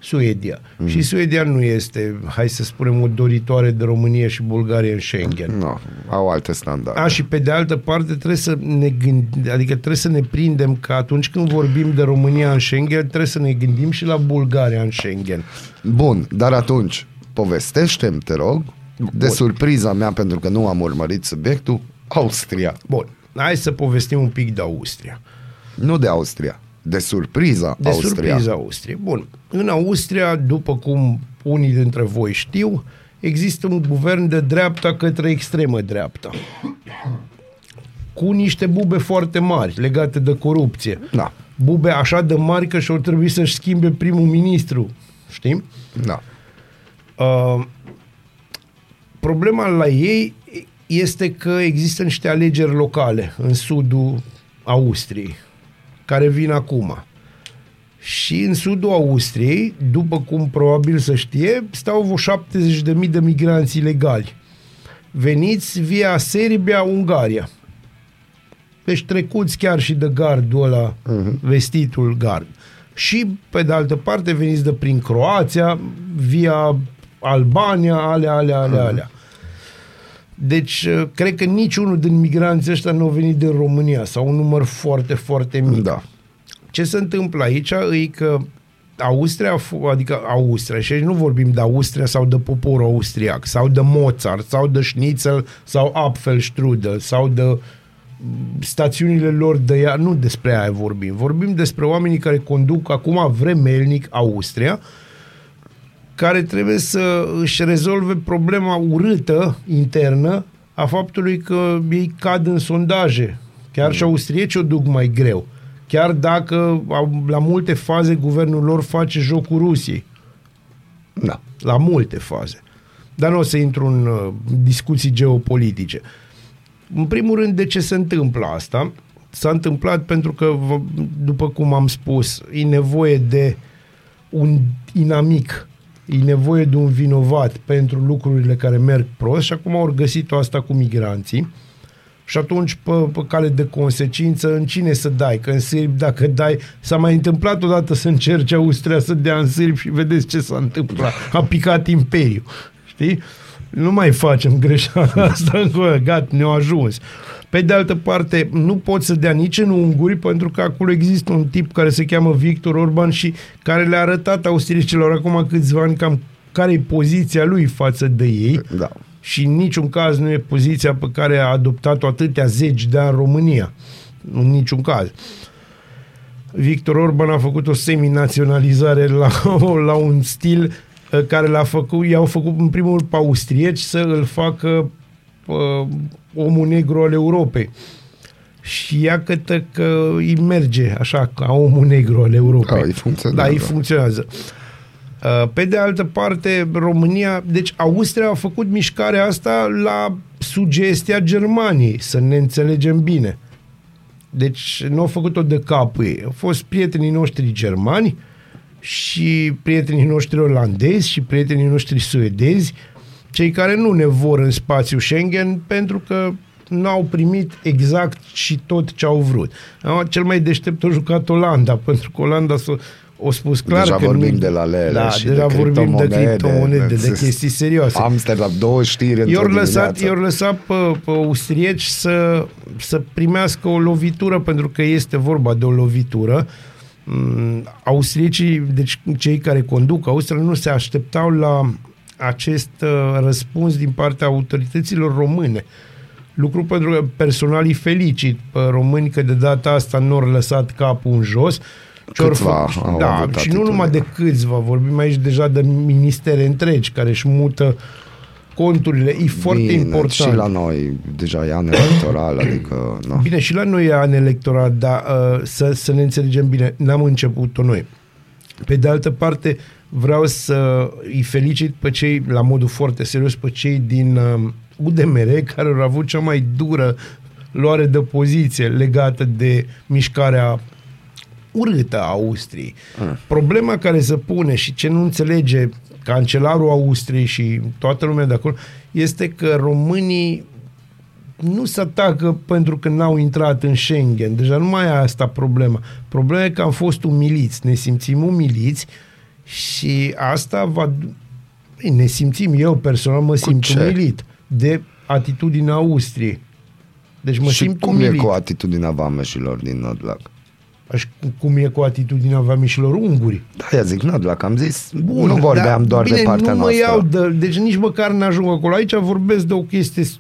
Suedia. Mm. Și Suedia nu este, hai să spunem, o doritoare de România și Bulgaria în Schengen. Nu, au alte standarde. A, și pe de altă parte trebuie să ne gândim, adică trebuie să ne prindem că atunci când vorbim de România în Schengen, trebuie să ne gândim și la Bulgaria în Schengen. Bun, dar atunci, povestește-mi, te rog, de Bun. surpriza mea, pentru că nu am urmărit subiectul, Austria. Bun, hai să povestim un pic de Austria. Nu de Austria, de surpriza De Austria. surpriză Austria. Bun. În Austria, după cum unii dintre voi știu, există un guvern de dreapta către extremă dreapta. Cu niște bube foarte mari legate de corupție. Da. Bube așa de mari că și-au trebuit să-și schimbe primul ministru. Știm? Da. Uh, problema la ei este că există niște alegeri locale în sudul Austriei, care vin acum. Și în sudul Austriei, după cum probabil să știe, stau vreo 70.000 de migranți ilegali. Veniți via Serbia, Ungaria. Deci trecuți chiar și de gardul ăla, uh-huh. vestitul gard. Și, pe de altă parte, veniți de prin Croația, via Albania, alea, alea, alea, alea. Deci, uh, cred că niciunul din migranții ăștia nu au venit din România, sau un număr foarte, foarte mic. Da. Ce se întâmplă aici e că Austria, adică Austria, și aici nu vorbim de Austria sau de poporul austriac, sau de Mozart, sau de Schnitzel, sau Apfelstrudel, sau de mm, stațiunile lor de ea, nu despre aia vorbim. Vorbim despre oamenii care conduc acum vremelnic Austria, care trebuie să își rezolve problema urâtă internă a faptului că ei cad în sondaje. Chiar și austriecii o duc mai greu. Chiar dacă au- la multe faze guvernul lor face jocul Rusiei. Da. La multe faze. Dar nu o să intru în uh, discuții geopolitice. În primul rând, de ce se întâmplă asta? S-a întâmplat pentru că, vă- după cum am spus, e nevoie de un inamic, e nevoie de un vinovat pentru lucrurile care merg prost și acum au găsit-o asta cu migranții. Și atunci, pe, pe cale de consecință, în cine să dai? Că în sârbi, dacă dai... S-a mai întâmplat odată să încerce Austria să dea în sârbi și vedeți ce s-a întâmplat. A picat imperiu. Știi? Nu mai facem greșeala asta încă, gata, ne-a ajuns. Pe de altă parte, nu pot să dea nici în unguri, pentru că acolo există un tip care se cheamă Victor Orban și care le-a arătat austriecilor acum câțiva ani cam care e poziția lui față de ei Da. și în niciun caz nu e poziția pe care a adoptat-o atâtea zeci de ani România. În niciun caz. Victor Orban a făcut o seminaționalizare la, la un stil uh, care l-a făcut, i-au făcut în primul rând pe austrieci să îl facă uh, omul negru al Europei. Și ia câtă că îi merge așa ca omul negru al Europei. Da, îi funcționează. Da, îi funcționează. Uh, Pe de altă parte, România, deci Austria a făcut mișcarea asta la sugestia Germaniei, să ne înțelegem bine. Deci nu au făcut-o de capul ei. Au fost prietenii noștri germani și prietenii noștri olandezi și prietenii noștri suedezi, cei care nu ne vor în spațiul Schengen pentru că n-au primit exact și tot ce au vrut. Acum, Cel mai deștept a jucat Olanda, pentru că Olanda s-a o spus clar Deja că vorbim nu, de la lele da, și deja de vorbim de criptomonede, criptomonede, de de- chestii serioase. Amsterdam, două știri într-o I-au lăsat, dimineață. i-au lăsat pe, pe austrieci să, să primească o lovitură, pentru că este vorba de o lovitură. Mm, Austriecii, deci cei care conduc Austria, nu se așteptau la acest uh, răspuns din partea autorităților române. Lucru pentru că personal îi felicit pe români că de data asta nu au lăsat capul în jos. Ce-or Câțiva fă- au da, avut și nu numai de atitudine. câțiva, vorbim aici deja de ministere întregi care își mută conturile. E foarte Bine, important. Și la noi deja e an electoral, adică... No. Bine, și la noi e an electoral, dar uh, să, să ne înțelegem bine, n-am început-o noi. Pe de altă parte, vreau să îi felicit pe cei, la modul foarte serios, pe cei din uh, UDMR care au avut cea mai dură luare de poziție legată de mișcarea urâtă a Austriei. Mm. Problema care se pune și ce nu înțelege cancelarul Austriei și toată lumea de acolo este că românii nu se atacă pentru că n-au intrat în Schengen. Deja nu mai e asta problema. Problema e că am fost umiliți. Ne simțim umiliți și asta va... Ei, Ne simțim, eu personal mă simt ce? umilit de atitudinea Austriei. Deci mă și simt cum umilit. e cu atitudinea vameșilor din Nădlac? Aș, cum e cu atitudinea vamișilor unguri. Da, ia zic Nădlac, am zis, Bun, nu vorbeam dar, doar bine, de partea nu mă noastră. iau de, deci nici măcar n-ajung acolo. Aici vorbesc de o chestie s-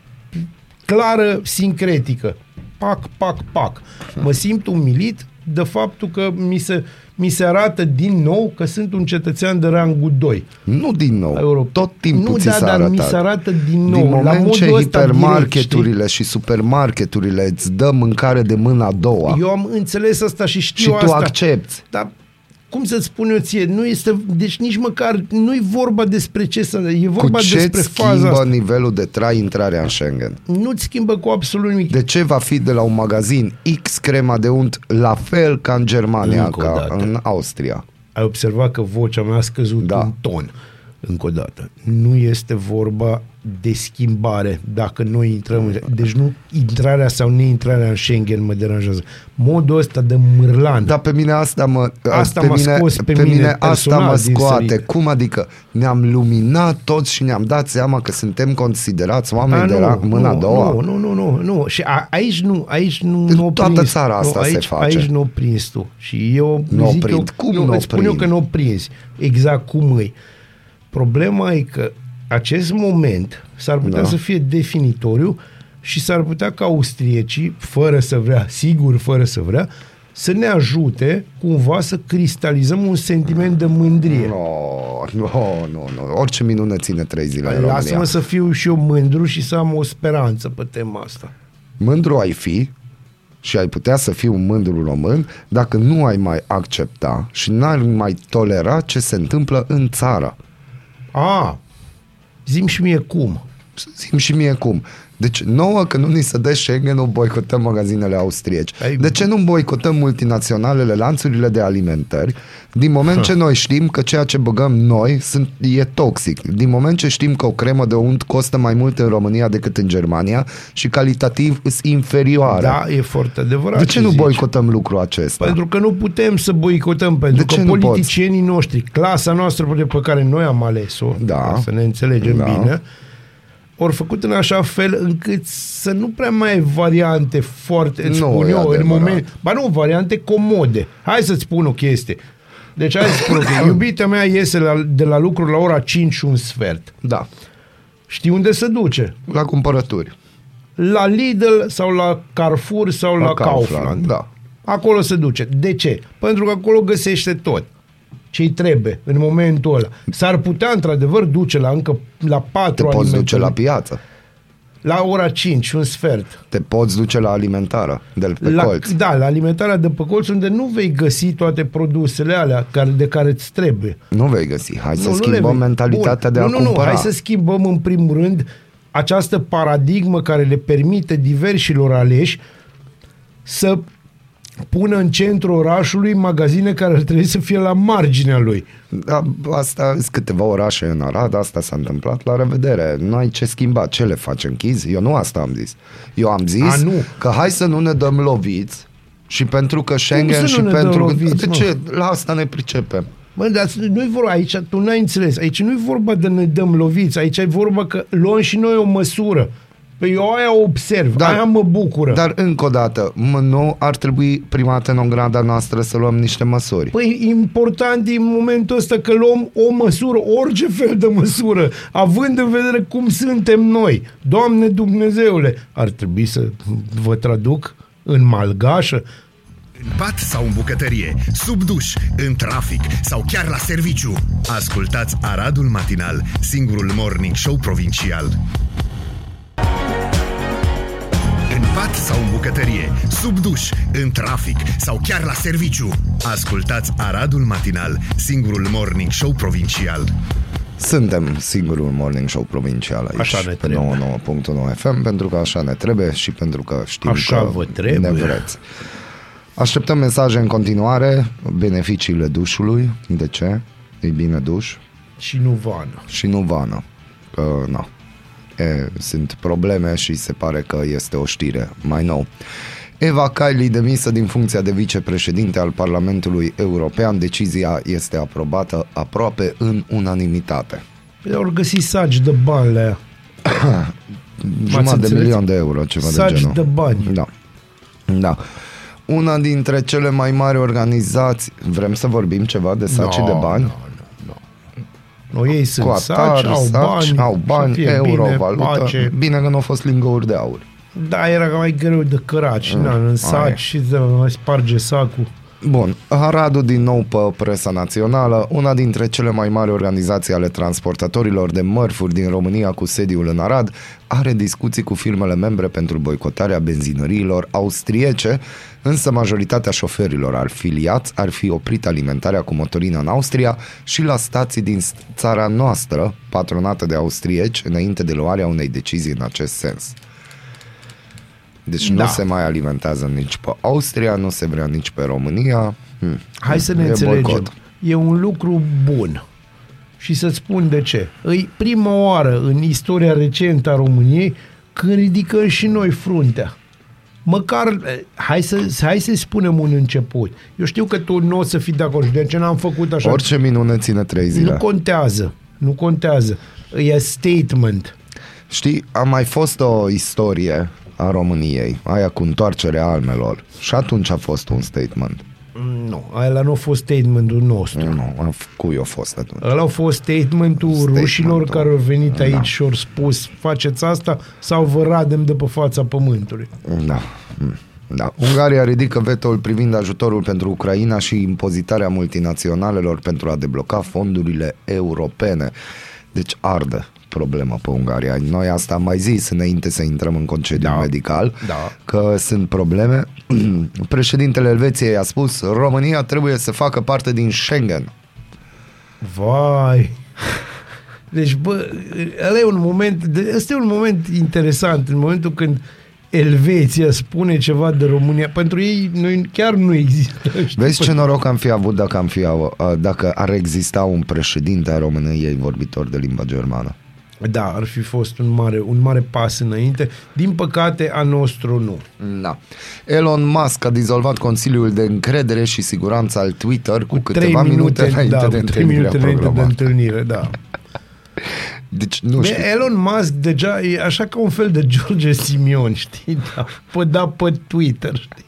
clară, sincretică. Pac, pac, pac. Mă simt umilit de faptul că mi se, mi se arată din nou că sunt un cetățean de rangul 2. Nu din nou, Europa. tot timpul Nu, ți da, s-a dar arătat. mi se arată din nou, Din la moment modul ce ăsta direct, hipermarketurile și supermarketurile îți dă mâncare de mâna a doua Eu am înțeles asta și știu și tu asta. accepti. Dar cum să-ți spun eu ție, nu este, deci nici măcar nu e vorba despre ce să, e Cu vorba ce despre îți faza schimbă asta. nivelul de trai intrarea în Schengen? Nu-ți schimbă cu absolut nimic. De ce va fi de la un magazin X crema de unt la fel ca în Germania, Încă o ca dată. în Austria? Ai observat că vocea mea a scăzut Da. un ton. Încă o dată. Nu este vorba de schimbare dacă noi intrăm în... Deci nu intrarea sau neintrarea în Schengen mă deranjează. Modul ăsta de mârlan. Dar pe mine asta mă, Asta pe m-a mine, scos pe pe mine mine asta personal mă din scoate. sărite. Cum adică ne-am luminat toți și ne-am dat seama că suntem considerați oameni A, de la mâna a doua? Nu, nu, nu, nu, nu. Și a, aici nu, aici nu, În nu o toată prins. țara asta nu, se aici, face. Aici nu o prins tu. Și eu Nu o zic prind. Eu, Cum nu, nu o îți spun eu prind? că nu o prinzi. Exact cum îi. Problema e că acest moment s-ar putea Da. să fie definitoriu și s-ar putea ca austriecii, fără să vrea, sigur fără să vrea, să ne ajute cumva să cristalizăm un sentiment de mândrie. No, nu, nu, nu. Orice minune ține trei zile în România. Lasă-mă să fiu și eu mândru și să am o speranță pe tema asta. Mândru ai fi și ai putea să fii un mândru român dacă nu ai mai accepta și n-ai mai tolera ce se întâmplă în țară. A, Zim și mie cum. Zim și mie cum. Deci nouă că nu ni se dă Schengen, nu boicotăm magazinele austrieci. Ai- De ce nu boicotăm multinaționalele, lanțurile de alimentări, din moment ce noi știm că ceea ce băgăm noi sunt, e toxic, din moment ce știm că o cremă de unt costă mai mult în România decât în Germania și calitativ sunt inferioare. Da, e foarte adevărat. de ce nu zici. boicotăm lucrul acesta? Pentru că nu putem să boicotăm, pentru De că ce nu politicienii noștri, clasa noastră pe pe care noi am ales-o, Da. ca să ne înțelegem Da. bine, ori făcut în așa fel încât să nu prea mai ai variante foarte, îți Nu, spun e eu, în adevărat. moment, ba nu, variante comode. Hai să-ți spun o chestie. Deci hai să spun o chestie. Iubita mea iese la, de la lucru la ora 5 și un sfert. Da, Știi unde se duce? la cumpărături. La Lidl sau la Carrefour sau la, la Kaufland. Da. Acolo se duce. De ce? Pentru că acolo găsește tot ce-i trebuie în momentul ăla. S-ar putea, într-adevăr, duce la încă la Te 4 poți duce alimente, la piață. la ora 5, un sfert. Te poți duce la alimentară, de pe La, colț. da, la alimentarea de pe colț, unde nu vei găsi toate produsele alea care, de care îți trebuie. Nu vei găsi. Hai să nu, nu le schimbăm vei. mentalitatea Bun. de a nu, nu, cumpăra. Nu, hai să schimbăm în primul rând această paradigmă care le permite diversilor aleși să pună în centrul orașului magazine care ar trebui să fie la marginea lui. Da, asta sunt câteva orașe în Arad, asta s-a întâmplat, la revedere. Nu ai ce schimba, ce le faci închizi? Eu nu asta am zis. Eu am zis A, nu. că hai să nu ne dăm loviți și pentru că Schengen să și nu ne dăm pentru că... loviți, De mă? ce? La asta ne pricepem. Mă, dar nu-i vorba aici, tu n-ai înțeles, aici nu-i vorba de ne dăm loviți, aici e vorba că luăm și noi o măsură. Păi eu aia observ, Dar- aia mă bucură. Dar încă o dată, mă, nu ar trebui primată în grada noastră să luăm niște măsuri. Păi important e în momentul ăsta că luăm o măsură, orice fel de măsură, având în vedere cum suntem noi. Doamne Dumnezeule, ar trebui să vă traduc în malgașă? În pat sau în bucătărie, sub duș, în trafic sau chiar la serviciu. Ascultați Aradul Matinal, singurul morning show provincial. În pat sau în bucătărie, sub duș, în trafic sau chiar la serviciu. Ascultați Aradul Matinal, singurul morning show provincial. Suntem singurul morning show provincial aici. Așa ne pe trebuie. 99.1 FM, pentru că așa ne trebuie și pentru că știm Așa că vă trebuie. ne vreți. Așteptăm mesaje în continuare, beneficiile dușului, de ce? E bine duș Și nu vană. și nu vană. Că, na, e, sunt probleme și se pare că este o știre mai nou. Eva Kaili demisă din funcția de vicepreședinte al Parlamentului European. Decizia este aprobată aproape în unanimitate. Păi Au găsit sagi de bani la ea. Jumătate de înțeles? milion de euro, ceva de Sagi genul. de bani. Da. Da. Una dintre cele mai mari organizații, vrem să vorbim ceva de saci No, de bani? no, no, no. No, ei sunt Qatar, saci, au saci, bani, au bani, să fie euro, bine, valută. pace. Bine că nu au fost lingouri de aur. Da, era mai greu de căraci, Mm, na, în aia. saci și de mai sparge sacul. Bun, Haradul din nou pe presa națională, una dintre cele mai mari organizații ale transportatorilor de mărfuri din România cu sediul în Arad, are discuții cu firmele membre pentru boicotarea benzinăriilor austriece, însă majoritatea șoferilor afiliați ar fi oprit alimentarea cu motorină în Austria și la stații din țara noastră, patronată de austrieci, înainte de luarea unei decizii în acest sens. Deci Da. nu se mai alimentează nici pe Austria, nu se vrea nici pe România. Hm. Hai să ne E înțelegem. boicot. E un lucru bun. Și să-ți spun de ce. E prima oară în istoria recentă a României când ridicăm și noi fruntea. Măcar, eh, hai să, hai să spunem un început. Eu știu că tu nu o să fii de acord. De ce n-am făcut așa? Orice minune ține trei nu zile. contează. Nu contează. E statement. Știi, a mai fost o istorie a României, aia cu întoarcerea almelor. Și atunci a fost un statement. Mm, Nu, ăla nu a fost statementul nostru. Nu, a f- cui a fost atunci? Ăla a fost statementul Statementul. rușilor care au venit aici Da. și au spus faceți asta sau vă radem de pe fața pământului. Da. mm, Da. Ungaria ridică veto-ul privind ajutorul pentru Ucraina și impozitarea multinaționalelor pentru a debloca fondurile europene. Deci arde problema pe Ungaria. Noi asta am mai zis înainte să intrăm în concediu Da. medical, Da. că sunt probleme. Președintele Elveției a spus România trebuie să facă parte din Schengen. Vai! Deci, bă, ăla e un moment, de- ăsta e un moment interesant, în momentul când Elveția spune ceva de România. Pentru ei noi chiar nu există. știi? Vezi ce noroc am fi avut dacă, am fi, av- dacă ar exista un președinte a României vorbitor de limba germană. Da, ar fi fost un mare, un mare pas înainte. Din păcate, a nostru nu. Da. Elon Musk a dizolvat Consiliul de Încredere și Siguranță al Twitter cu, câteva Trei minute, înainte da, de cu trei întâlnirea minute înainte de programată. întâlnire, da. Deci nu Bine, știu. Elon Musk deja e așa ca un fel de George Simion, știi? Da, pe, da pe Twitter, știi?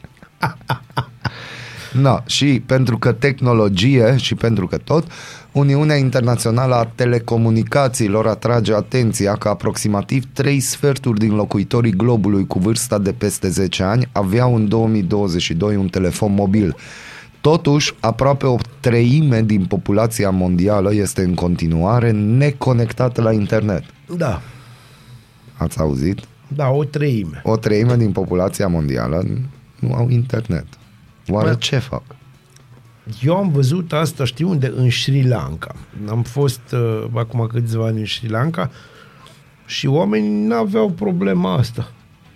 Da, și pentru că tehnologie și pentru că tot, Uniunea Internațională a Telecomunicațiilor atrage atenția că aproximativ 3 sferturi din locuitorii globului cu vârsta de peste 10 ani aveau în 2022 un telefon mobil. Totuși, aproape o treime din populația mondială este în continuare neconectată la internet. Da, Ați auzit? da, o treime. O treime din populația mondială nu au internet. Oare Bă. ce fac? Eu am văzut asta, știi unde? În Sri Lanka. Am fost uh, acum câțiva ani în Sri Lanka și oamenii nu aveau problema asta.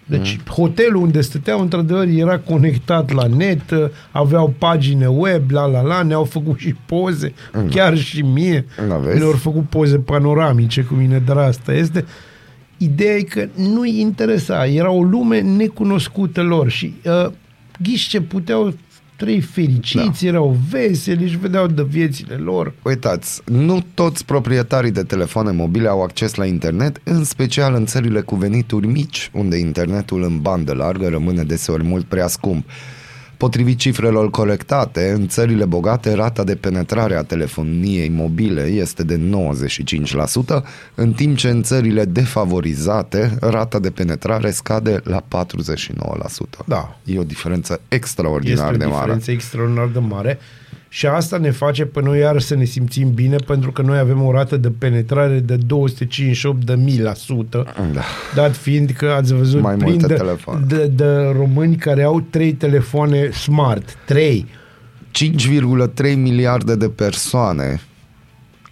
Deci mm. hotelul unde stăteau, într-adevăr, era conectat la net, uh, aveau pagine web, la la la, ne-au făcut și poze, mm. chiar și mie. Da, vezi? Ne-au făcut poze panoramice cu mine, dar asta este. Ideea e că nu-i interesa, era o lume necunoscută lor și uh, ghiși ce puteau trăi fericiți, da. erau veseli, își vedeau de viețile lor. Uitați, nu toți proprietarii de telefoane mobile au acces la internet, în special în țările cu venituri mici, unde internetul în bandă largă rămâne deseori mult prea scump. Potrivit cifrelor colectate, în țările bogate, rata de penetrare a telefoniei mobile este de 95%, în timp ce în țările defavorizate, rata de penetrare scade la 49%. Da. E o diferență Este extraordinar o de mare. diferență extraordinar de mare și asta ne face pe noi iar să ne simțim bine pentru că noi avem o rată de penetrare de 258 de mii la sută, Da. dat fiind că ați văzut Mai plin multe de, telefoane. de, de români care au trei telefoane smart, trei. 5,3 miliarde de persoane,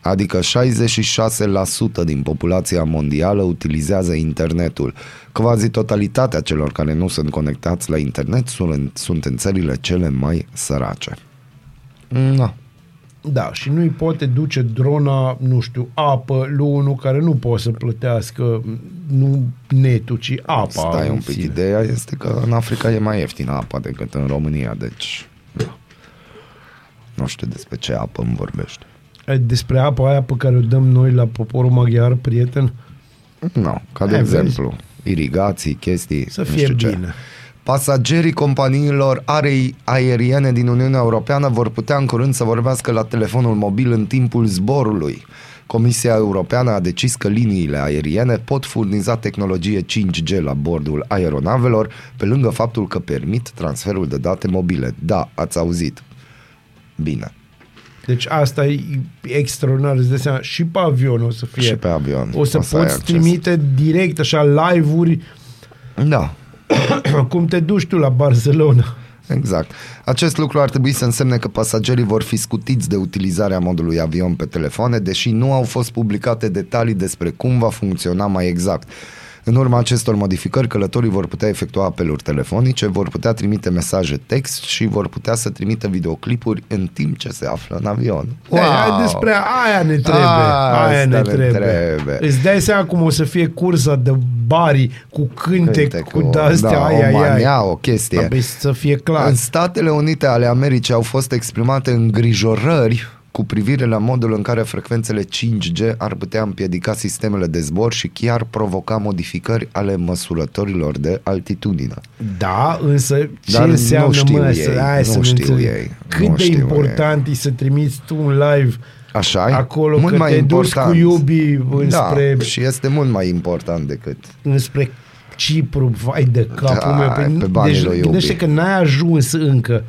adică 66% din populația mondială utilizează internetul. Quasi totalitatea celor care nu sunt conectați la internet sunt în, sunt în țările cele mai sărace. Da. Da, și nu-i poate duce drona, nu știu, apă lui unul care nu poate să plătească nu netul, ci apa. Stai în un pic, sine. ideea este că în Africa e mai ieftină apa decât în România, deci da. nu știu despre ce apă îmi vorbește. Despre apa aia pe care o dăm noi la poporul maghiar, prieten, Nu, ca de Hai, exemplu, irigații, chestii, să nu fie știu ce. Bine. Pasagerii companiilor arei aeriene din Uniunea Europeană vor putea în curând să vorbească la telefonul mobil în timpul zborului. Comisia Europeană a decis că liniile aeriene pot furniza tehnologie 5G la bordul aeronavelor, pe lângă faptul că permit transferul de date mobile. Da, ați auzit. Bine. Deci asta e extraordinar, îți dai seama, și pe avion o să fie. Și pe avion. O să O să ai poți acces. trimite direct, așa, live-uri, Da, cum te duci tu la Barcelona. Exact. Acest lucru ar trebui să însemne că pasagerii vor fi scutiți de utilizarea modului avion pe telefoane, deși nu au fost publicate detalii despre cum va funcționa mai exact. În urma acestor modificări, călătorii vor putea efectua apeluri telefonice, vor putea trimite mesaje text și vor putea să trimită videoclipuri în timp ce se află în avion. Wow. Despre aia ne trebuie. Asta aia ne ne trebuie. trebuie. Îți dai seama cum o să fie cursa de bari cu cântec, Cântec, cu de-astea, da, aia, o aia. mania, o chestie. Trebuie să fie clar. În Statele Unite ale Americii au fost exprimate îngrijorări cu privire la modul în care frecvențele 5G ar putea împiedica sistemele de zbor și chiar provoca modificări ale măsurătorilor de altitudine. Da, însă ce Dar nu înseamnă știu mă, ei, să, hai nu să ne știu înțeleg. ei, Cât nu de știu important e să trimiți tu un live Așa acolo mult că mai te important. duci cu iubii înspre, Da, și este mult mai important decât înspre Cipru, vai de capul Da, meu. pe Păi, banii deci, lui iubii. gândește că n-ai ajuns încă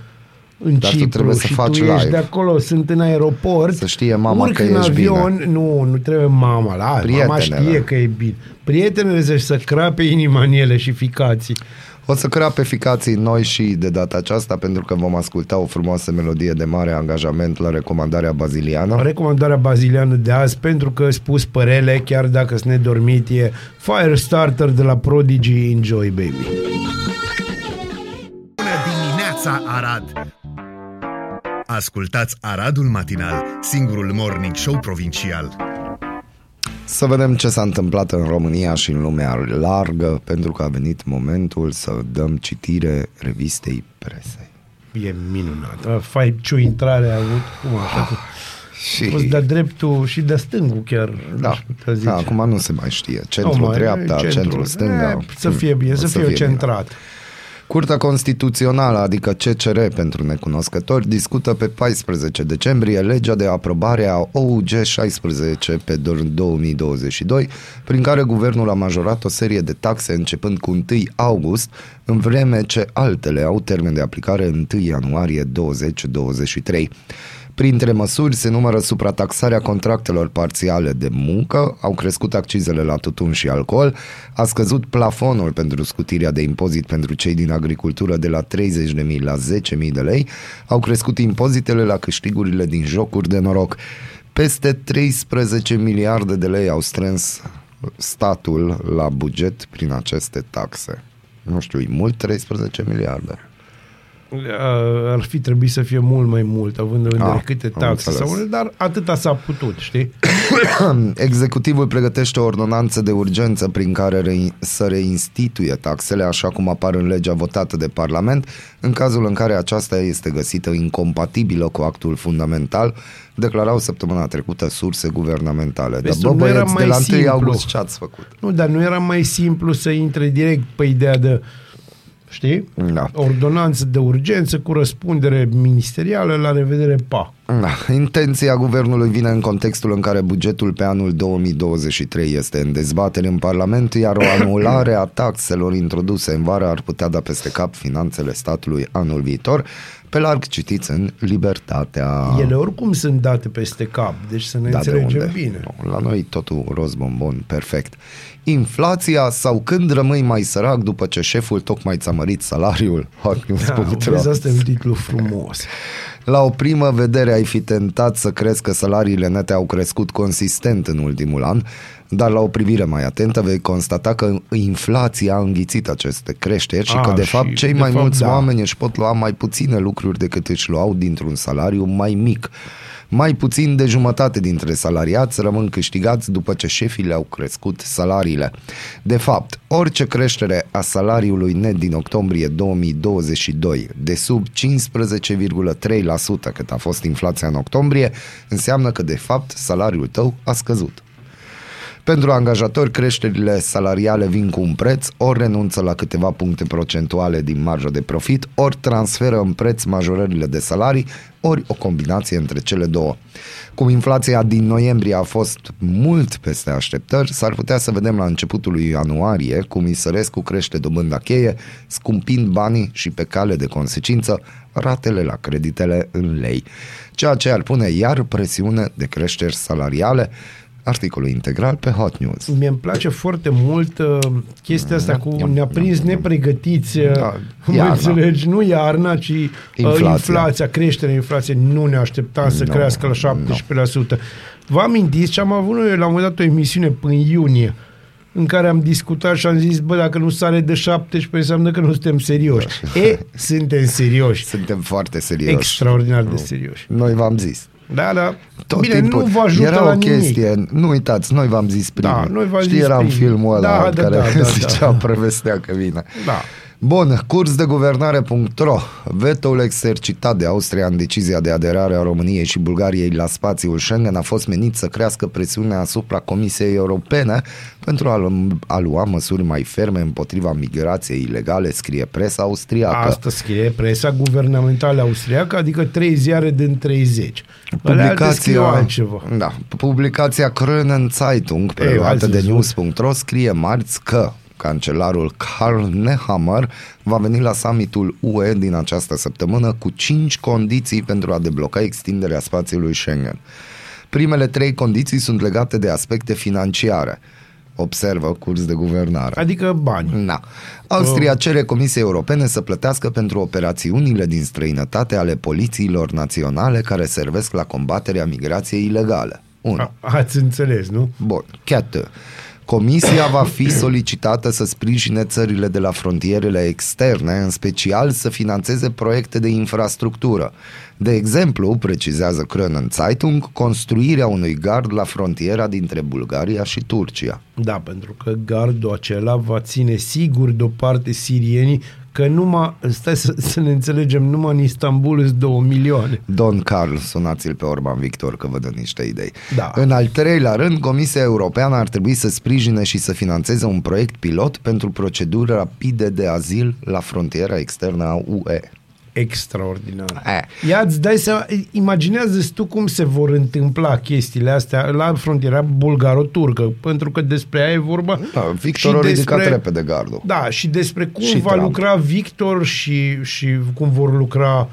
în Dar tu Cipru trebuie să și faci tu ești live. de acolo, sunt în aeroport. Să știe mama urc că în ești avion, bine. nu, nu trebuie mama, la, mama Prietenele. știe că e bine. Prietenele zice să crape inima în ele și ficații. O să crea pe ficații noi și de data aceasta pentru că vom asculta o frumoasă melodie de mare angajament la recomandarea baziliană. Recomandarea baziliană de azi, pentru că spus părele, chiar dacă sunt nedormit, e Firestarter de la Prodigy Enjoy Baby. Bună dimineața, Arad! Ascultați Aradul Matinal, singurul morning show provincial. Să vedem ce s-a întâmplat în România și în lumea largă, pentru că a venit momentul să dăm citire revistei presei. E minunat. Fai ce o intrare a avut, cum așa, cu... Și... A fost de dreptul și de stângul chiar. Da, aș putea zice. da, acum nu se mai știe. Centru, Nu mai, dreapta, centru. centru, stânga. E, să fie bine, să, O fie, bine. centrat. Curtea Constituțională, adică CCR pentru necunoscători, discută pe 14 decembrie legea de aprobare a OUG 16 pe 2022, prin care guvernul a majorat o serie de taxe începând cu 1 august, în vreme ce altele au termen de aplicare în 1 ianuarie 2023. Printre măsuri se numără suprataxarea contractelor parțiale de muncă, au crescut accizele la tutun și alcool, a scăzut plafonul pentru scutirea de impozit pentru cei din agricultură de la 30.000 la 10.000 de lei, au crescut impozitele la câștigurile din jocuri de noroc. Peste 13 miliarde de lei au strâns statul la buget prin aceste taxe. Nu știu, e mult 13 miliarde. A- Ar fi trebuit să fie mult mai mult, având în vedere Ah, câte am taxe înțeles. sau dar atâta s-a putut, știi? Executivul pregătește o ordonanță de urgență prin care re- să reinstituie taxele așa cum apar în legea votată de Parlament, în cazul în care aceasta este găsită incompatibilă cu actul fundamental, declarau săptămâna trecută surse guvernamentale. Dar Vezi, bă, nu era băieți, de mai la 1 simplu. august ce ați făcut? Nu, dar nu era mai simplu să intre direct pe ideea de, știi? Da. Ordonanță de urgență cu răspundere ministerială, la revedere, pa. Da. Intenția guvernului vine în contextul în care bugetul pe anul 2023 este în dezbatere în Parlament, iar o anulare a taxelor introduse în vară ar putea da peste cap finanțele statului anul viitor. Pe larg citiți în Libertatea. Ele oricum sunt date peste cap, deci să ne Da, de înțelegem unde? bine. Nu, La noi totul roz bombon, perfect. Inflația sau când rămâi mai sărac după ce șeful tocmai ți-a mărit salariul? Hot news Da, punct ro. vezi, asta e un titlu frumos. La o primă vedere ai fi tentat să crezi că salariile nete au crescut consistent în ultimul an, dar la o privire mai atentă vei constata că inflația a înghițit aceste creșteri și A, că de și fapt cei de mai fapt, mulți da. oameni își pot lua mai puține lucruri decât își luau dintr-un salariu mai mic. Mai puțin de jumătate dintre salariați rămân câștigați după ce șefii le-au crescut salariile. De fapt, orice creștere a salariului net din octombrie 2022 de sub 15,3% cât a fost inflația în octombrie, înseamnă că de fapt salariul tău a scăzut. Pentru angajatori, creșterile salariale vin cu un preț, ori renunță la câteva puncte procentuale din marjă de profit, ori transferă în preț majorările de salarii, ori o combinație între cele două. Cum inflația din noiembrie a fost mult peste așteptări, s-ar putea să vedem la începutul lui ianuarie cum Isărescu crește dobânda cheie, scumpind banii și pe cale de consecință ratele la creditele în lei, ceea ce ar pune iar presiune de creșteri salariale, articolul integral pe Hot News. Mie îmi place foarte mult uh, chestia asta cu ne-a prins nepregătiți, uh, Da, mă iarna. înțelegi, nu iarna, ci inflația, Inflația. inflația creșterea inflației nu ne aștepta să Nu, crească la 17%. Vă amintiți ce am avut noi la un moment dat o emisiune până în iunie în care am discutat și am zis, bă, dacă nu sare de 17, înseamnă că nu suntem serioși. E, suntem serioși. Suntem foarte serioși. Extraordinar de serioși. Noi v-am zis. Da, da. Tot Bine, timpul. nu vă ajută Era la o nimic. chestie, nu uitați, noi v-am zis primul. Da, noi v-am Știi, zis era în primul. filmul ăla Da, în da, care da, da, zicea, da. prevestea că vine. Da. Bun, curs de guvernare.ro Vetoul exercitat de Austria în decizia de aderare a României și Bulgariei la spațiul Schengen a fost menit să crească presiunea asupra Comisiei Europene pentru a, lu- a lua măsuri mai ferme împotriva migrației ilegale, scrie presa austriacă. Asta scrie presa guvernamentală austriacă, adică trei ziare din 30. Alea scriu altceva. da, publicația Krönen Zeitung, preluată ați de văzut? news.ro, scrie marți că cancelarul Karl Nehammer va veni la summitul UE din această săptămână cu cinci condiții pentru a debloca extinderea spațiului Schengen. Primele trei condiții sunt legate de aspecte financiare. Observă curs de guvernare. Adică bani. Na. Austria cere Comisiei Europene să plătească pentru operațiunile din străinătate ale polițiilor naționale care servesc la combaterea migrației ilegale. 1. A, ați înțeles, nu? Bun, chiată. Comisia va fi solicitată să sprijine țările de la frontierele externe, în special să financeze proiecte de infrastructură. De exemplu, precizează Krönen Zeitung, construirea unui gard la frontiera dintre Bulgaria și Turcia. Da, pentru că gardul acela va ține sigur deoparte sirienii că numai, stai să, să ne înțelegem, numai în Istanbul sunt două milioane. Don Carl, sunați-l pe Orban Victor că vă dă niște idei. Da. În al treilea rând, Comisia Europeană ar trebui să sprijine și să financeze un proiect pilot pentru proceduri rapide de azil la frontiera externă a UE. Extraordinar. Eh. Ia îți dai seama, imaginează tu cum se vor întâmpla chestiile astea la frontiera bulgaro-turcă, pentru că despre aia e vorba. Da, Victor și a ridicat repede gardul. Da, și despre cum Și va Trump. lucra Victor și, și cum vor lucra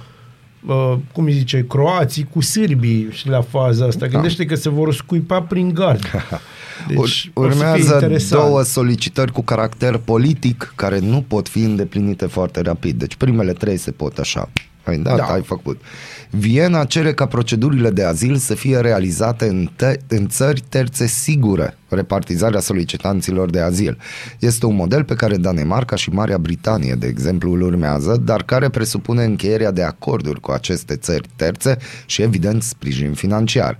uh, cum îi zice, croații cu sârbii și la faza asta. Da. Gândește că se vor scuipa prin gard. Deci, Ur- o să fie urmează interesant. două solicitări cu caracter politic care nu pot fi îndeplinite foarte rapid. Deci primele trei se pot așa. Ai dat, Da. ai făcut. Viena cere ca procedurile de azil să fie realizate în, te- în țări terțe sigure, repartizarea solicitanților de azil. Este un model pe care Danemarca și Marea Britanie, de exemplu, îl urmează, dar care presupune încheierea de acorduri cu aceste țări terțe și, evident, sprijin financiar.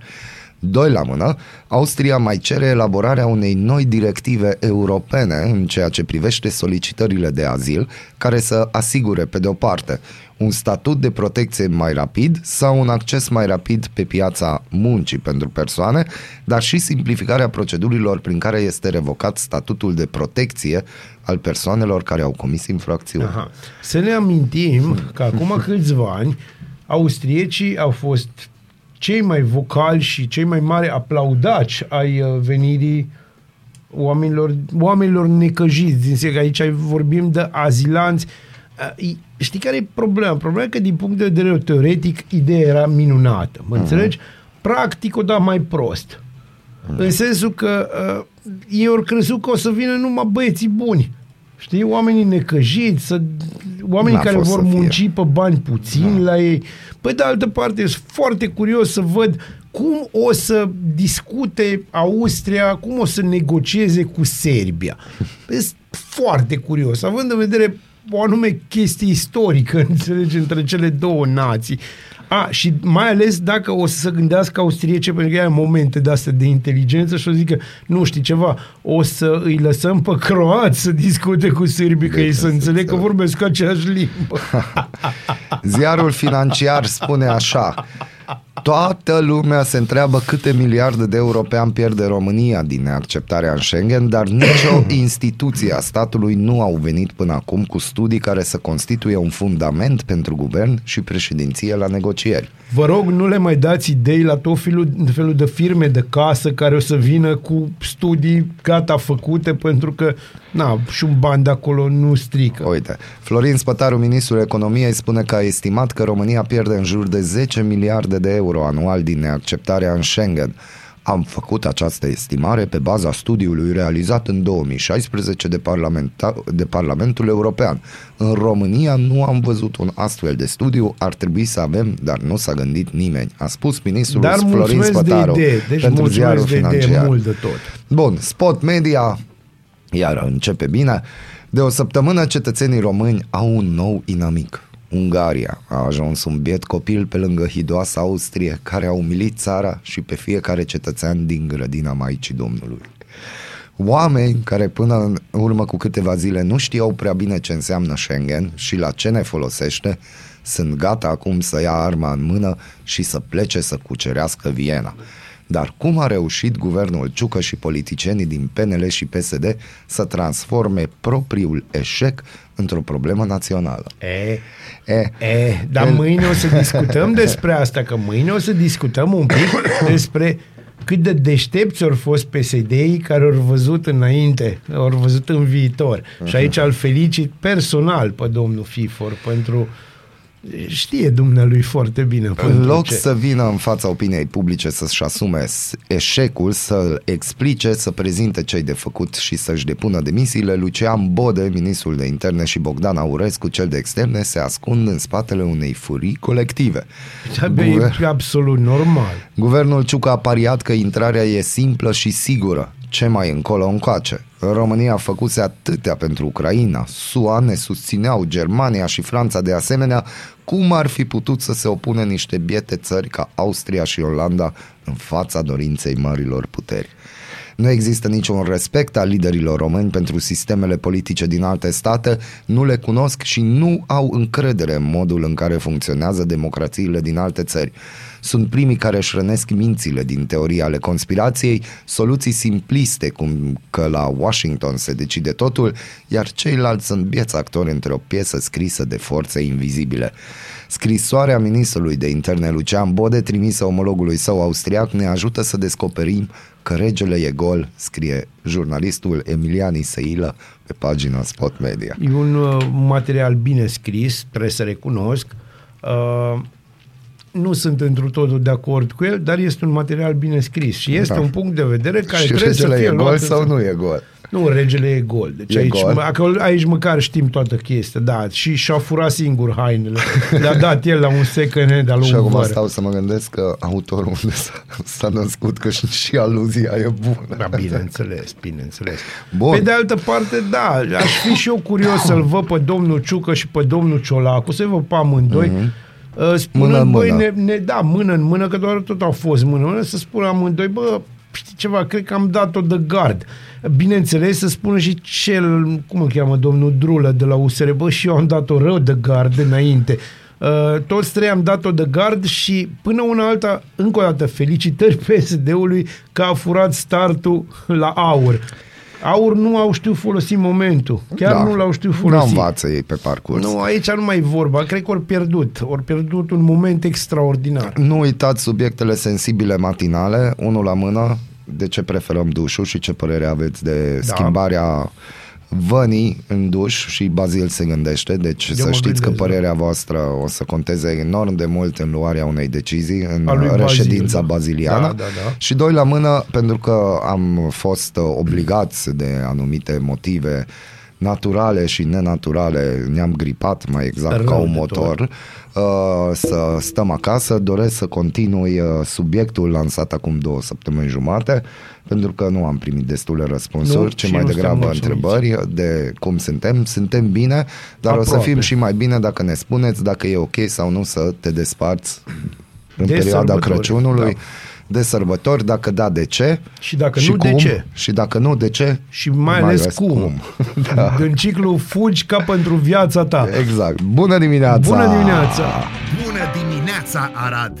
Doi la mână, Austria mai cere elaborarea unei noi directive europene în ceea ce privește solicitările de azil, care să asigure, pe de o parte, un statut de protecție mai rapid sau un acces mai rapid pe piața muncii pentru persoane, dar și simplificarea procedurilor prin care este revocat statutul de protecție al persoanelor care au comis infracțiuni. Aha. Să ne amintim că acum câțiva ani austriecii au fost cei mai vocali și cei mai mari aplaudaci ai uh, venirii oamenilor, oamenilor necăjiți din Siria. Aici vorbim de azilanți. Uh, i- Știi care e problema? Problema e că din punct de vedere teoretic ideea era minunată. Mă înțelegi? Practic o da mai prost. În sensul că uh, ei au crezut că o să vină numai băieții buni. Știi? Oamenii necăjiți, să, oamenii N-a care fost vor să fie. munci pe bani puțini da. la ei. Pe de altă parte, sunt foarte curios să văd cum o să discute Austria, cum o să negocieze cu Serbia. Sunt foarte curios, având în vedere o anume chestie istorică, înțelegi, între cele două nații. A, și mai ales dacă o să se gândească austriece, pentru că ea momente de astea de inteligență și o să zică, nu știi ceva, o să îi lăsăm pe croați să discute cu sârbii, că Deci ei să să înțeleg că înțeleg. vorbesc aceeași limbă. Ziarul financiar spune așa Toată lumea se întreabă câte miliarde de euro pe an pierde România din neacceptarea în Schengen, dar nicio instituție a statului nu au venit până acum cu studii care să constituie un fundament pentru guvern și președinție la negocieri. Vă rog, nu le mai dați idei la tot felul, felul de firme de casă care o să vină cu studii gata făcute pentru că, na, și un ban de acolo nu strică. Uite, Florin Spătaru, ministrul economiei, spune că a estimat că România pierde în jur de 10 miliarde de euro anual din neacceptarea în Schengen. Am făcut această estimare pe baza studiului realizat în 2016 de, parlamenta- de Parlamentul European. În România nu am văzut un astfel de studiu, ar trebui să avem, dar nu s-a gândit nimeni, a spus ministrul Dar Florin mulțumesc de Spătaru idee, deci pentru ziarul mulțumesc de idee financiar. mult de tot. Bun, Spot Media, iar începe bine. De o săptămână cetățenii români au un nou inamic. Ungaria a ajuns un biet copil pe lângă hidoasa Austrie, care a umilit țara și pe fiecare cetățean din grădina Maicii Domnului. Oameni care până în urmă cu câteva zile nu știau prea bine ce înseamnă Schengen și la ce ne folosește, sunt gata acum să ia arma în mână și să plece să cucerească Viena. Dar cum a reușit guvernul Ciucă și politicienii din PNL și PSD să transforme propriul eșec într-o problemă națională? E, E, e, dar El- mâine o să discutăm despre asta, că mâine o să discutăm un pic despre cât de deștepți au fost PSD-ii care au văzut înainte, au văzut în viitor. Și aici îl felicit personal pe domnul Fifor pentru Știe dumnealui foarte bine. În pentru loc ce. să vină în fața opiniei publice să-și asume s- eșecul, să explice, să prezinte ce de făcut și să-și depună demisiile, Lucian Bode, ministrul de interne și Bogdan Aurescu, cel de externe, se ascund în spatele unei furii colective. Da, E absolut normal. Guvernul Ciucă a pariat că intrarea e simplă și sigură. Ce mai încolo încoace? România făcuse atâtea pentru Ucraina, SUA ne susțineau, Germania și Franța de asemenea, cum ar fi putut să se opună niște biete țări ca Austria și Olanda în fața dorinței marilor puteri? Nu există niciun respect al liderilor români pentru sistemele politice din alte state, nu le cunosc și nu au încredere în modul în care funcționează democrațiile din alte țări. Sunt primii care își rănesc mințile din teoria ale conspirației, soluții simpliste, cum că la Washington se decide totul, iar ceilalți sunt bieți actori între o piesă scrisă de forțe invizibile. Scrisoarea ministrului de interne Lucian Bode, trimisă omologului său austriac, ne ajută să descoperim că regele e gol, scrie jurnalistul Emilian Iseilă pe pagina Spot Media. E un uh, material bine scris, trebuie să recunosc. Uh, nu sunt întru totul de acord cu el, dar este un material bine scris și este Da. un punct de vedere care și trebuie să regele fie e luat gol în sau seamă. nu e gol? Nu, regele e gol. Deci E aici, gol? mă- acolo, aici măcar știm toată chestia, da. Și și-a furat singur hainele. Le-a dat el la un second hand al Și lui acum Văr. stau să mă gândesc că autorul unde s-a, s-a născut, că și, și aluzia e bună. Da, bineînțeles, bineînțeles. Bun. Pe de altă parte, da, aș fi și eu curios să-l văd pe domnul Ciucă și pe domnul Ciolacu, să-i văd pe amândoi, mm-hmm. Spunând, Mhm. Mână în băi, mână. ne, ne, da, mână în mână, că doar tot au fost mână în mână, să spună amândoi, bă, știi ceva, cred că am dat-o de gard. Bineînțeles, să spună și cel, cum îl cheamă, domnul Drulă de la USR, bă, și eu am dat-o rău de gard înainte. Uh, toți trei am dat-o de gard și până una alta, încă o dată, felicitări PSD-ului că a furat startul la aur. Aur nu au știut folosi momentul. Chiar Da. nu l-au știut Nu folosi. învață ei pe parcurs. Nu, aici nu mai e vorba. Cred că ori pierdut. Ori pierdut un moment extraordinar. Nu uitați subiectele sensibile matinale, unul la mână, de ce preferăm dușul și ce părere aveți de Da. schimbarea vănii în duș și Bazil se gândește, deci Eu să mă știți că gândesc, da. părerea voastră o să conteze enorm de mult în luarea unei decizii, în A lui Bazil, reședința da. baziliană. Da, da, da. Și doi la mână, pentru că am fost uh, obligați de anumite motive naturale și nenaturale, ne-am gripat mai exact Rău ca un de motor, uh, să stăm acasă. Doresc să continui uh, subiectul lansat acum două săptămâni jumate, pentru că nu am primit destule răspunsuri, Nu, ci și mai nu suntem degrabă mulțumiți. întrebări de cum suntem. Suntem bine, dar o să Aproape. fim și mai bine dacă ne spuneți dacă e ok sau nu să te desparți în De perioada sărbători, Crăciunului. da. De sărbători, dacă da, de ce? Și dacă și nu, de cum? ce? Și dacă nu, de ce? Și mai, ales cum. da. În ciclu fugi ca pentru viața ta. Exact. Bună dimineața! Bună dimineața! Bună dimineața, Arad!